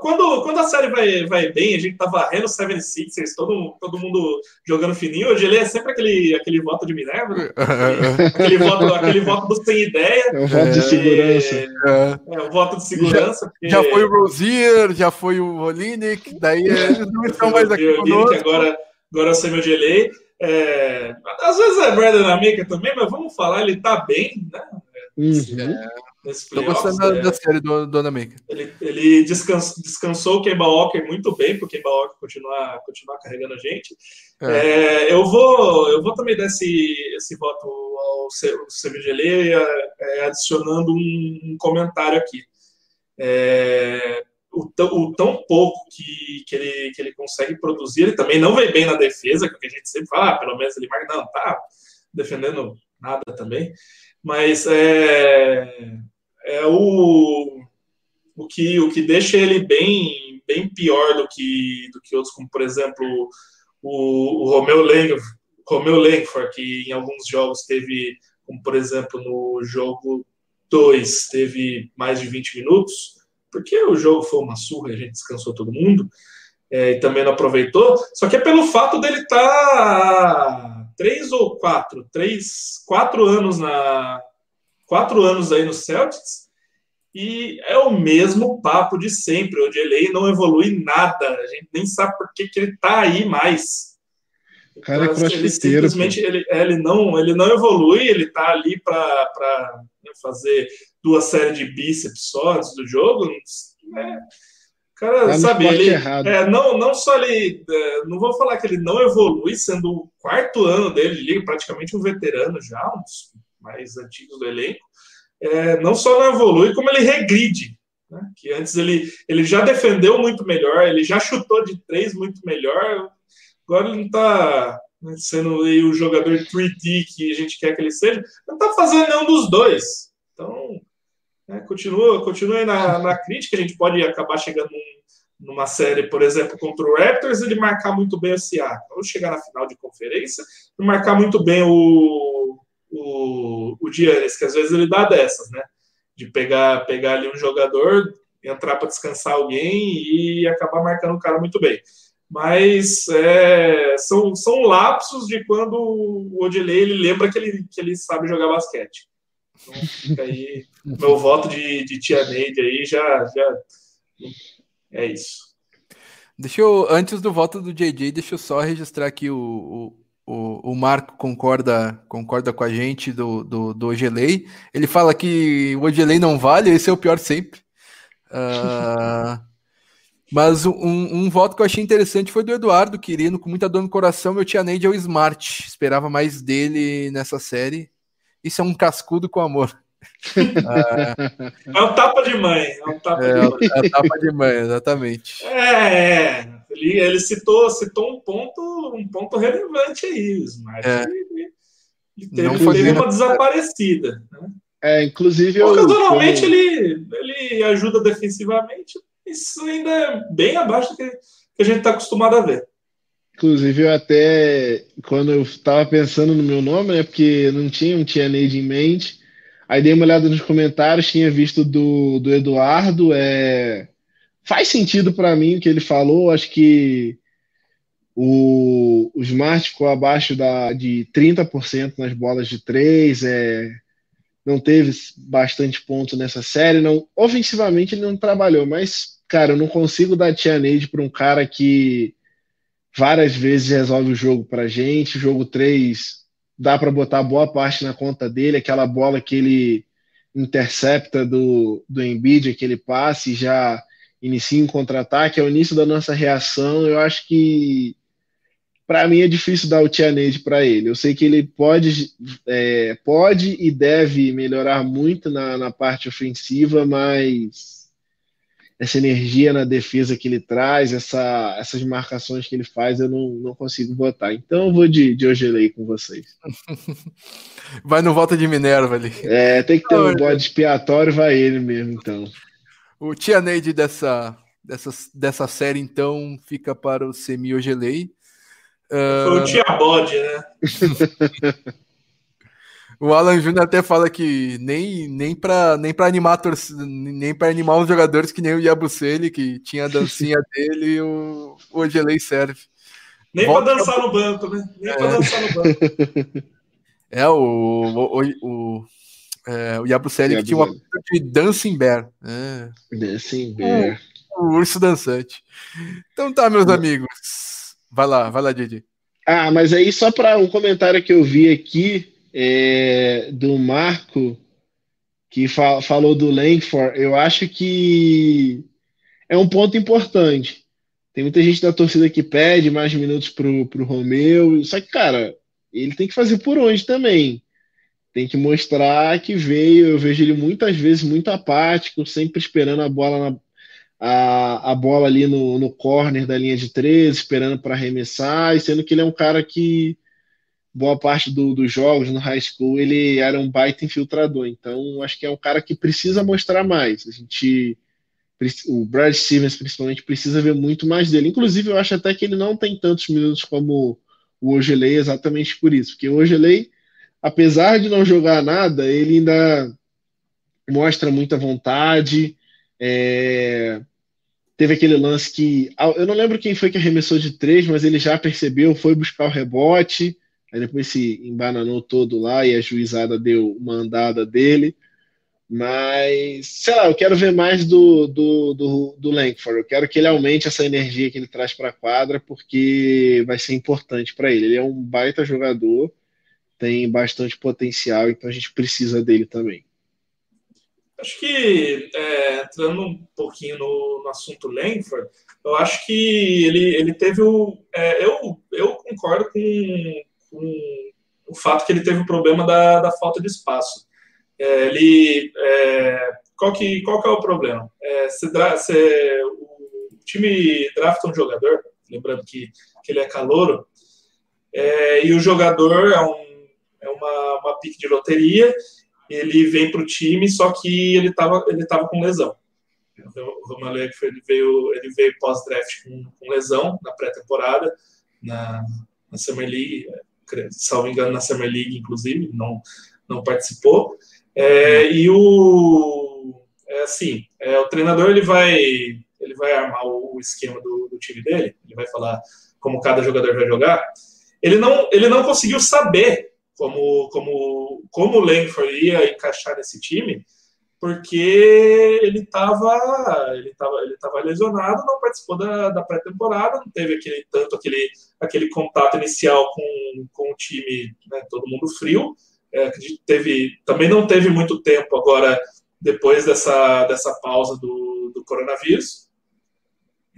quando, quando a série vai, vai bem, a gente tá varrendo 76ers, todo, todo mundo jogando fininho. Hoje ele é sempre aquele, aquele voto de Minerva, né? <laughs> aquele, voto, aquele voto do sem ideia. É um voto de segurança. É, é um voto de segurança. Já, porque... já foi o Rozier, já foi o Olinick, daí eles <laughs> não estão mais aqui. Agora, agora eu sei meu gelei. É, às vezes é Brandon Amica também, mas vamos falar, ele tá bem, né? Uhum. É, Estou gostando da, é, da, série do, do Anamaker. Ele, ele descansou, descansou o Kemba Walker muito bem, porque o Kemba Walker continuar, continuar carregando a gente. É. É, eu, vou, eu vou também dar esse, esse voto ao CBGL, é, adicionando um, um, comentário aqui. É, o, o, tão pouco que, que, ele, que ele consegue produzir, ele também não vem bem na defesa, que a gente sempre fala, ah, pelo menos ele marca, não, tá defendendo nada também. Mas é, é o, o, que, o que deixa ele bem, bem pior do que, do que outros, como por exemplo o, o Romeu, Lang, Romeu Langford, que em alguns jogos teve, como por exemplo no jogo 2, teve mais de 20 minutos, porque o jogo foi uma surra e a gente descansou todo mundo, é, e também não aproveitou, só que é pelo fato dele estar tá três ou quatro, três, quatro anos na, quatro anos aí no Celtics e é o mesmo papo de sempre. O Delay não evolui nada. A gente nem sabe por que, que ele tá aí mais. Cara, então, ele simplesmente ele, ele, não, ele não evolui, ele tá ali para né, fazer duas séries de bíceps só antes do jogo. É, cara, tá sabe, ele é, não, não só ele. É, não vou falar que ele não evolui, sendo o quarto ano dele, ele praticamente um veterano já, um dos mais antigos do elenco. É, não só não evolui, como ele regride. Né? Que antes ele, ele já defendeu muito melhor, ele já chutou de três muito melhor. Agora não está né, sendo o jogador 3D que a gente quer que ele seja, não está fazendo nenhum dos dois. Então, né, continua, continua aí na, na crítica, a gente pode acabar chegando num, numa série, por exemplo, contra o Raptors, ele marcar muito bem o Siakam, ou chegar na final de conferência, e marcar muito bem o, o, o Giannis, que às vezes ele dá dessas, né? De pegar, pegar ali um jogador, entrar para descansar alguém e acabar marcando o cara muito bem mas é, são, são lapsos de quando o Odilei ele lembra que ele, que ele sabe jogar basquete. Então, fica aí, <laughs> meu voto de, de Tia Neide aí já, já é isso. Deixa eu, antes do voto do JJ, deixa eu só registrar aqui o, o, o Marco concorda concorda com a gente do, do, do Ogelei. Ele fala que o Ogelei não vale, esse é o pior sempre. Uh, <laughs> Mas um, um, voto que eu achei interessante foi do Eduardo Quirino, com muita dor no coração. Meu tia Neide é o Smart. Esperava mais dele nessa série. Isso é um cascudo com amor. é, é um tapa de mãe. É um tapa, é, de, mãe. É um tapa de mãe, exatamente. É, é, ele, ele citou, citou um ponto, um ponto relevante aí, Smart. É. Ele, ele teve, Não teve uma desaparecida. Né? É, inclusive. Ocasionalmente eu... ele, ele ajuda defensivamente, isso ainda é bem abaixo do que, a gente está acostumado a ver. Inclusive, eu até, quando eu estava pensando no meu nome, né, porque não tinha um Tia Neide em mente, aí dei uma olhada nos comentários, tinha visto do, do Eduardo, é, faz sentido para mim o que ele falou, acho que o, o Smart ficou abaixo da, de 30% nas bolas de três, é, não teve bastante ponto nessa série, não ofensivamente ele não trabalhou, mas cara, eu não consigo dar Tia Neide para um cara que várias vezes resolve o jogo para gente. Jogo 3 dá para botar boa parte na conta dele, aquela bola que ele intercepta do, do Embiid, aquele passe já inicia um contra-ataque, é o início da nossa reação. Eu acho que para mim é difícil dar o Tia Neide para ele. Eu sei que ele pode, é, pode e deve melhorar muito na, na parte ofensiva, mas essa energia na defesa que ele traz, essa, essas marcações que ele faz, eu não, não consigo votar. Então eu vou de, de Ogelei com vocês. <laughs> Vai no voto de Minerva ali. É, tem que ter um bode expiatório, vai ele mesmo, então. O Tia Neide dessa, dessa, dessa série, então, fica para o Semi Ogelei. Uh... Foi o Tia Bode, né? <laughs> O Alan Júnior até fala que nem, nem para nem pra animar nem para animar os jogadores que nem o Yabusele, que tinha a dancinha <laughs> dele, o, o serve. Nem para dançar no banco, né? Nem é. para dançar no banco. <laughs> É, o, o, o, é, o que tinha uma de Dancing Bear. É. Dancing Bear. O, o, urso dançante. Então tá, meus amigos. Vai lá, vai lá, Didi. Ah, mas aí só para um comentário que eu vi aqui, é, do Marco, que fa falou do Langford, eu acho que é um ponto importante. Tem muita gente da torcida que pede mais minutos pro, pro Romeu, só que, cara, ele tem que fazer por onde também. Tem que mostrar que veio. Eu vejo ele muitas vezes muito apático, sempre esperando a bola na, a, a bola ali no, no corner da linha de três, esperando para arremessar, e sendo que ele é um cara que boa parte do, dos jogos no high school ele era um baita infiltrador. Então, acho que é um cara que precisa mostrar mais. A gente, o Brad Stevens principalmente precisa ver muito mais dele. Inclusive, eu acho até que ele não tem tantos minutos como o Ogelei, exatamente por isso. Porque o Ogelei, apesar de não jogar nada, ele ainda mostra muita vontade. É... Teve aquele lance que. Eu não lembro quem foi que arremessou de três, mas ele já percebeu, foi buscar o rebote Aí depois se embananou todo lá e a juizada deu uma andada dele. Mas, sei lá, eu quero ver mais do, do, do, do Langford. Eu quero que ele aumente essa energia que ele traz para a quadra, porque vai ser importante para ele. Ele é um baita jogador, tem bastante potencial, então a gente precisa dele também. Acho que, é, entrando um pouquinho no, no, assunto Langford, eu acho que ele, ele teve o. É, eu, eu concordo com, com, o fato que ele teve o problema da, da falta de espaço. É, ele. É, qual, que, qual que é o problema? É, se, se, o time drafta um jogador, lembrando que, que ele é calouro, é, e o jogador é, um, é uma, uma pique de loteria ele vem para o time, só que ele estava ele tava com lesão. O Roman ele veio, ele veio pós-draft com, com, lesão na pré-temporada, na, na Summer League, salvo engano, na Summer League, inclusive, não, não participou. É, e o é assim, é, o treinador ele vai ele vai armar o, esquema do, do, time dele, ele vai falar como cada jogador vai jogar. Ele não ele não conseguiu saber como, como, como o Langford ia encaixar nesse time, porque ele estava ele tava, ele tava lesionado, não participou da, da pré-temporada, não teve aquele, tanto aquele, aquele contato inicial com, com o time, né, todo mundo frio. É, teve, também não teve muito tempo agora, depois dessa, dessa pausa do, do coronavírus.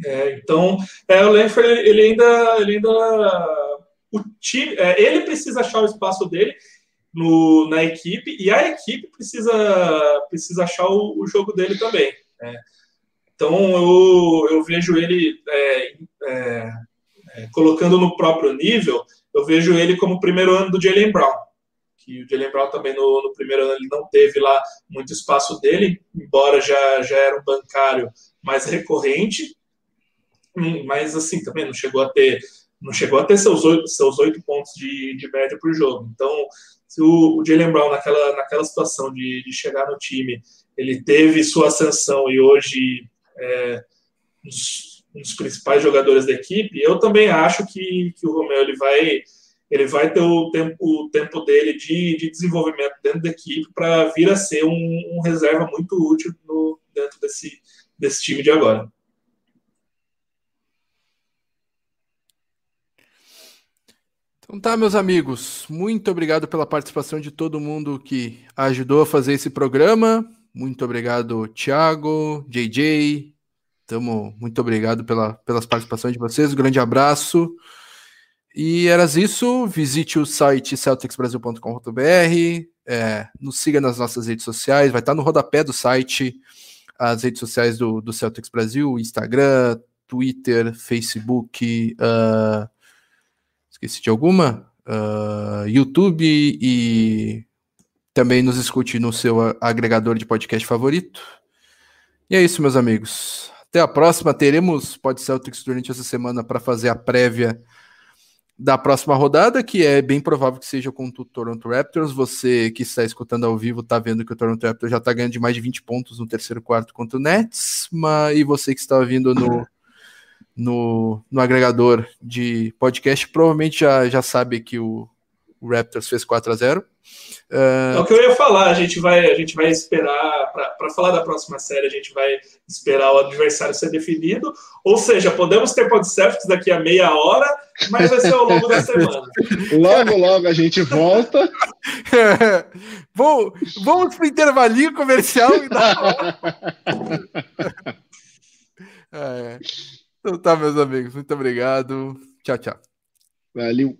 É, então, é, o Langford, ele ainda, ele ainda o time, é, ele precisa achar o espaço dele no, na equipe e a equipe precisa, precisa achar o, o jogo dele também. Né? Então eu, eu vejo ele é, é, é, colocando no próprio nível, eu vejo ele como o primeiro ano do Jalen Brown. Que o Jalen Brown também no, no, primeiro ano ele não teve lá muito espaço dele, embora já, já era um bancário mais recorrente, hum, mas assim também não chegou a ter não chegou a ter seus oito, seus oito pontos de, de média por jogo. Então, se o, o Jalen Brown, naquela, naquela situação de, de chegar no time, ele teve sua ascensão e hoje é um dos, um dos principais jogadores da equipe, eu também acho que, que o Romeu ele vai, ele vai ter o tempo, o tempo dele de, de desenvolvimento dentro da equipe para vir a ser um, um reserva muito útil no, dentro desse, desse time de agora. Então tá, meus amigos, muito obrigado pela participação de todo mundo que ajudou a fazer esse programa. Muito obrigado, Thiago, JJ. Tamo, muito obrigado pela, pelas participações de vocês. Um grande abraço. E eras isso. Visite o site celticsbrasil.com.br. É, nos siga nas nossas redes sociais. Vai estar no rodapé do site as redes sociais do, do Celtics Brasil: Instagram, Twitter, Facebook. Uh, Esqueci de alguma? Uh, YouTube e também nos escute no seu agregador de podcast favorito. E é isso, meus amigos. Até a próxima. Teremos Pod Celtics durante essa semana para fazer a prévia da próxima rodada, que é bem provável que seja contra o Toronto Raptors. Você que está escutando ao vivo está vendo que o Toronto Raptors já está ganhando de mais de 20 pontos no terceiro quarto contra o Nets, mas, e você que está ouvindo no no, no agregador de podcast, provavelmente já, já sabe que o, o Raptors fez 4 a 0 uh... É o que eu ia falar, a gente vai, a gente vai esperar, para falar da próxima série, a gente vai esperar o adversário ser definido, ou seja, podemos ter podcasts daqui a meia hora, mas vai ser ao longo da semana. <laughs> Logo, logo a gente volta. <laughs> Bom, vamos para o intervalinho comercial e dá. <laughs> é. Então tá, meus amigos. Muito obrigado. Tchau, tchau. Valeu.